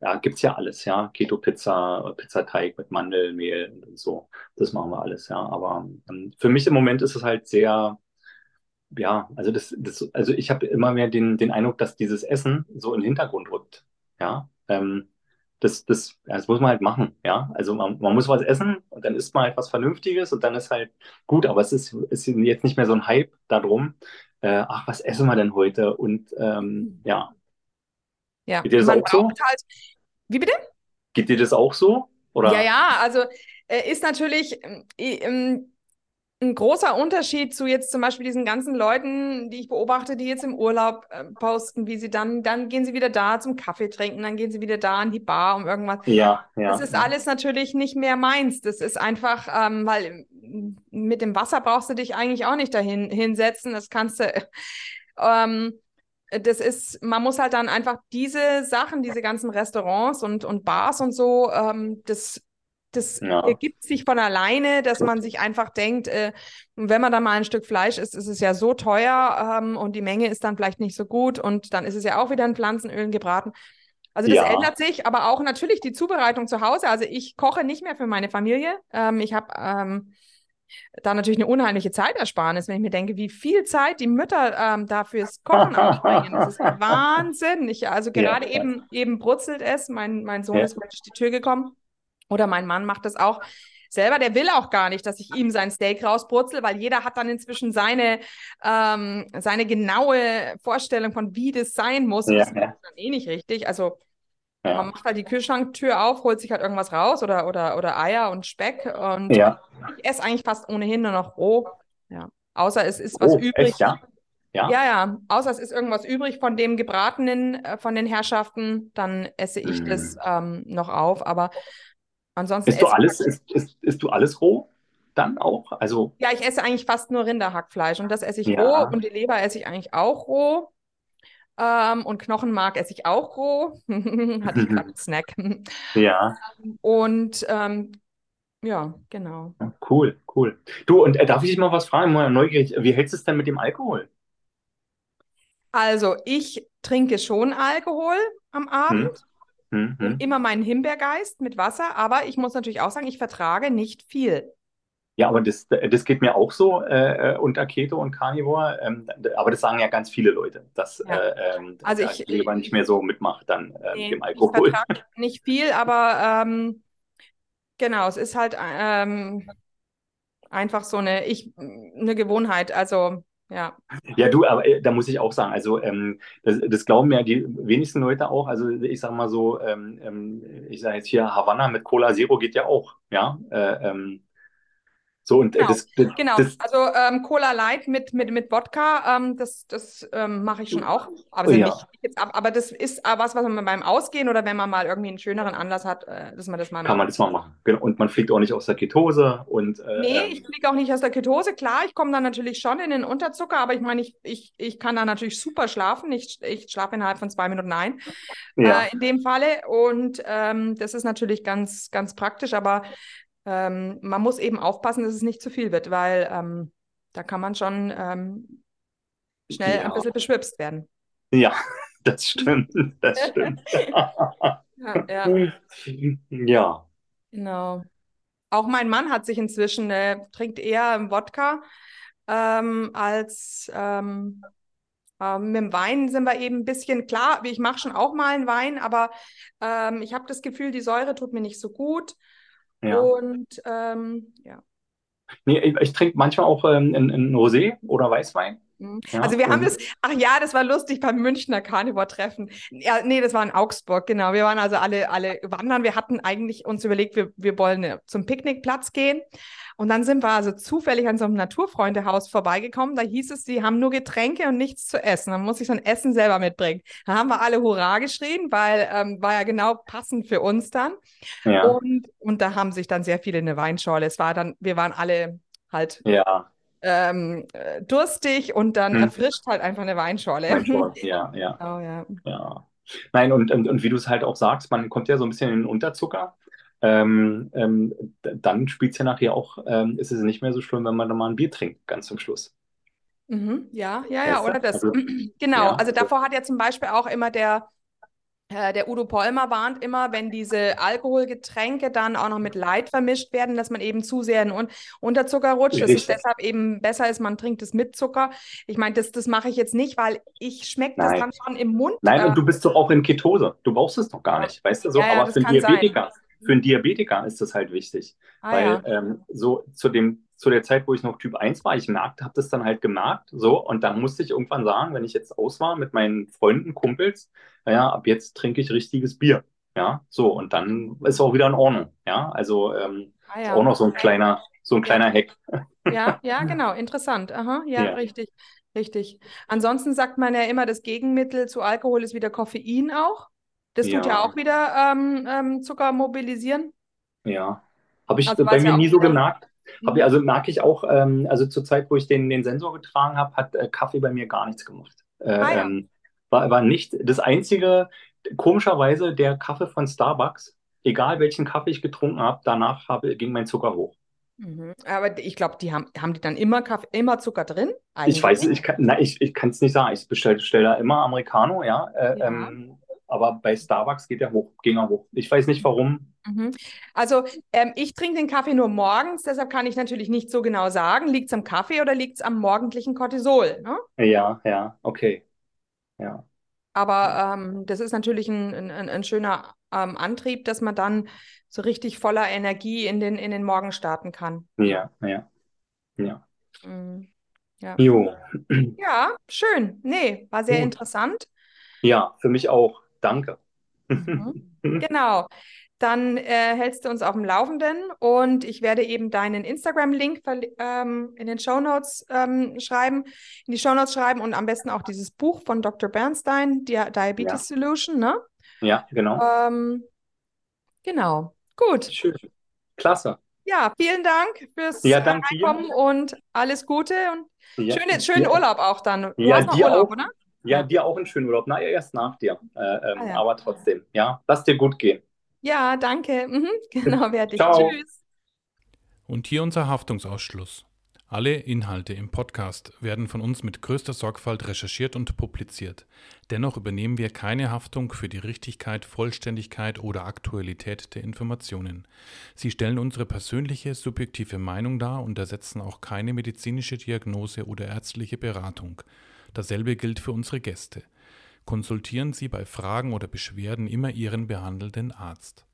ja, gibt's ja alles, ja. Keto-Pizza, Pizzateig mit Mandelmehl und, und so. Das machen wir alles, ja. Aber ähm, für mich im Moment ist es halt sehr ja, also das, das, also ich habe immer mehr den, den Eindruck, dass dieses Essen so in den Hintergrund rückt. Ja, ähm, das, das, das muss man halt machen. Ja, also man, man muss was essen und dann isst man halt was Vernünftiges und dann ist halt gut. Aber es ist, ist jetzt nicht mehr so ein Hype darum. Äh, ach, was essen wir denn heute? Und ähm, ja, Ja, geht dir das man auch so? halt. Wie bitte? Geht dir das auch so? Oder? Ja, ja, also äh, ist natürlich ähm, ein großer Unterschied zu jetzt zum Beispiel diesen ganzen Leuten, die ich beobachte, die jetzt im Urlaub äh, posten, wie sie dann, dann gehen sie wieder da zum Kaffee trinken, dann gehen sie wieder da an die Bar um irgendwas. Ja, ja. Das ist alles natürlich nicht mehr meins. Das ist einfach, ähm, weil mit dem Wasser brauchst du dich eigentlich auch nicht dahin hinsetzen. Das kannst du. Ähm, das ist, man muss halt dann einfach diese Sachen, diese ganzen Restaurants und, und Bars und so, ähm, das, das Ja. ergibt sich von alleine, dass man sich einfach denkt, äh, wenn man da mal ein Stück Fleisch isst, ist es ja so teuer ähm, und die Menge ist dann vielleicht nicht so gut und dann ist es ja auch wieder in Pflanzenölen gebraten. Also das Ja. ändert sich, aber auch natürlich die Zubereitung zu Hause. Also ich koche nicht mehr für meine Familie. Ähm, ich habe ähm, da natürlich eine unheimliche Zeitersparnis, wenn ich mir denke, wie viel Zeit die Mütter ähm, da fürs Kochen aufbringen. Das ist Wahnsinn. Ich, also gerade ja. eben, eben brutzelt es. Mein, mein Sohn Ja. ist durch die Tür gekommen. Oder mein Mann macht das auch selber. Der will auch gar nicht, dass ich ihm sein Steak rausbrutzel, weil jeder hat dann inzwischen seine, ähm, seine genaue Vorstellung von, wie das sein muss. Ja, das ist dann eh nicht richtig. Also Ja. man macht halt die Kühlschranktür auf, holt sich halt irgendwas raus oder, oder, oder Eier und Speck. Und Ja. ich esse eigentlich fast ohnehin nur noch roh. Ja. Außer es ist was Oh, übrig. echt, ja? Ja? Ja, ja. Außer es ist irgendwas übrig von dem Gebratenen, äh, von den Herrschaften, dann esse ich das Mhm. ähm, noch auf. Aber ansonsten Isst du alles, isst, isst, isst du alles roh dann auch? Also, ja, ich esse eigentlich fast nur Rinderhackfleisch und das esse ich Ja. roh und die Leber esse ich eigentlich auch roh. Ähm, und Knochenmark esse ich auch roh. Hatte ich gerade einen Snack. ja. Und ähm, ja, genau. Cool, cool. Du, und äh, darf ich dich mal was fragen? Mal neugierig, wie hältst du es denn mit dem Alkohol? Also ich trinke schon Alkohol am Abend. Hm, hm. Und immer meinen Himbeergeist mit Wasser, aber ich muss natürlich auch sagen, ich vertrage nicht viel. Ja, aber das, das geht mir auch so äh, äh, unter Keto und Carnivore. Ähm, aber das sagen ja ganz viele Leute, dass Ja. äh, ähm, Also ich- Leber nicht mehr so mitmacht dann äh, Nee, mit dem ich Alkohol. vertrage nicht viel, aber ähm, genau, es ist halt ähm, einfach so eine, ich, eine Gewohnheit. Also ja, Ja, du, aber äh, da muss ich auch sagen, also ähm, das, das glauben ja die wenigsten Leute auch. Also ich sag mal so, ähm, ähm, ich sage jetzt hier Havanna mit Cola Zero geht ja auch, ja. Äh, ähm, so und äh, Genau, das, das, genau. das Also ähm, Cola Light mit, mit, mit Wodka, ähm, das, das ähm, mache ich schon auch. Aber, Oh ja. nicht jetzt, ab- aber das ist äh, was, was man beim Ausgehen oder wenn man mal irgendwie einen schöneren Anlass hat, äh, dass man das mal kann man das mal machen. Genau. Und man fliegt auch nicht aus der Ketose und äh, Nee, ähm, ich fliege auch nicht aus der Ketose. Klar, ich komme dann natürlich schon in den Unterzucker, aber ich meine, ich, ich, ich kann da natürlich super schlafen. Ich, ich schlafe innerhalb von zwei Minuten ein, ja. äh, in dem Falle. Und ähm, das ist natürlich ganz, ganz praktisch, aber ähm, man muss eben aufpassen, dass es nicht zu viel wird, weil ähm, da kann man schon ähm, schnell Ja. ein bisschen beschwipst werden. Ja, das stimmt. Das stimmt. Ja, ja, Ja. genau. Auch mein Mann hat sich inzwischen, äh, trinkt eher Wodka ähm, als ähm, ähm, mit dem Wein sind wir eben ein bisschen klar. Ich mache schon auch mal einen Wein, aber ähm, ich habe das Gefühl, die Säure tut mir nicht so gut. Ja. Und ähm, ja, Nee, ich, ich trinke manchmal auch ähm, ein Rosé oder Weißwein. Mhm. Ja, also wir haben das, ach ja, das war lustig beim Münchner Carnivore-Treffen. Ja, nee, das war in Augsburg, genau. Wir waren also alle, alle wandern. Wir hatten eigentlich uns überlegt, wir, wir wollen äh, zum Picknickplatz gehen. Und dann sind wir also zufällig an so einem Naturfreundehaus vorbeigekommen. Da hieß es, sie haben nur Getränke und nichts zu essen. Dann muss ich so ein Essen selber mitbringen. Da haben wir alle Hurra geschrien, weil ähm, war ja genau passend für uns dann. Ja. Und, und da haben sich dann sehr viele eine Weinschorle. Es war dann, wir waren alle halt ja ähm, äh, durstig und dann hm. erfrischt halt einfach eine Weinschorle. Weinschorle. Ja, ja. Oh, ja. ja. Nein, und, und, und wie du es halt auch sagst, man kommt ja so ein bisschen in den Unterzucker. Ähm, ähm, dann spielt es ja nachher auch, ähm, ist es nicht mehr so schlimm, wenn man dann mal ein Bier trinkt, ganz zum Schluss. Mhm, ja, ja, ja, oder das. Also, genau, ja, also davor hat ja zum Beispiel auch immer der der Udo Polmer warnt immer, wenn diese Alkoholgetränke dann auch noch mit Leid vermischt werden, dass man eben zu sehr in Un Unterzucker rutscht. Dass es deshalb eben besser ist, man trinkt es mit Zucker. Ich meine, das, das mache ich jetzt nicht, weil ich schmecke das dann schon im Mund. Nein, äh, und du bist doch auch in Ketose. Du brauchst es doch gar nicht, weißt du so. Ja, ja, aber für einen Diabetiker, für einen Diabetiker ist das halt wichtig. Ah, weil ja. ähm, so zu dem zu der Zeit, wo ich noch Typ 1 war, ich merkte, habe das dann halt gemerkt, so, und dann musste ich irgendwann sagen, wenn ich jetzt aus war mit meinen Freunden, Kumpels, naja, ab jetzt trinke ich richtiges Bier, ja, so, und dann ist auch wieder in Ordnung, ja, also ähm, ah, ja. auch noch so ein kleiner, so ein kleiner Hack. Ja, ja, genau, interessant, aha, ja, ja. richtig, richtig. Ansonsten sagt man ja immer, das Gegenmittel zu Alkohol ist wieder Koffein auch. Das tut ja, ja auch wieder ähm, ähm, Zucker mobilisieren. Ja, habe ich also bei mir nie so gemerkt. Hab, mhm. also merke ich auch, ähm, also zur Zeit, wo ich den, den Sensor getragen habe, hat äh, Kaffee bei mir gar nichts gemacht. Äh, ah, ja. ähm, war, war nicht das einzige, komischerweise der Kaffee von Starbucks, egal welchen Kaffee ich getrunken habe, danach habe, ging mein Zucker hoch. Mhm. Aber ich glaube, die haben, haben die dann immer Kaffee, immer Zucker drin? Eigentlich? Ich weiß, ich kann es ich, ich nicht sagen. Ich bestelle stell da immer Americano, ja. Äh, ja. Ähm, aber bei Starbucks geht er hoch, ging er hoch. Ich weiß nicht warum. Mhm. Also ähm, ich trinke den Kaffee nur morgens, deshalb kann ich natürlich nicht so genau sagen, liegt es am Kaffee oder liegt es am morgendlichen Cortisol? Ne? Ja, ja, okay. Ja. Aber ähm, das ist natürlich ein, ein, ein schöner ähm, Antrieb, dass man dann so richtig voller Energie in den, in den Morgen starten kann. Ja, ja, ja. Mhm. Ja. Jo. ja, schön. Nee, war sehr Gut. interessant. Ja, für mich auch. Danke. Mhm. Genau. Dann äh, hältst du uns auf dem Laufenden und ich werde eben deinen Instagram-Link ähm, in den Show Notes ähm, schreiben, in die Show Notes schreiben und am besten auch dieses Buch von Dr. Bernstein, Di Diabetes ja. Solution, ne? Ja, genau. Ähm, genau. Gut. Schön. Klasse. Ja, vielen Dank fürs ja, Reinkommen und alles Gute und ja, schöne, schönen ja. Urlaub auch dann. Du ja, hast noch Urlaub, auch. oder? Ja, dir auch einen schönen Urlaub. Na, erst nach dir. Äh, ähm, ah, ja. Aber trotzdem, ja, lass dir gut gehen. Ja, danke. Mhm, genau, werde ich. Tschüss. Und hier unser Haftungsausschluss. Alle Inhalte im Podcast werden von uns mit größter Sorgfalt recherchiert und publiziert. Dennoch übernehmen wir keine Haftung für die Richtigkeit, Vollständigkeit oder Aktualität der Informationen. Sie stellen unsere persönliche, subjektive Meinung dar und ersetzen auch keine medizinische Diagnose oder ärztliche Beratung. Dasselbe gilt für unsere Gäste. Konsultieren Sie bei Fragen oder Beschwerden immer Ihren behandelnden Arzt.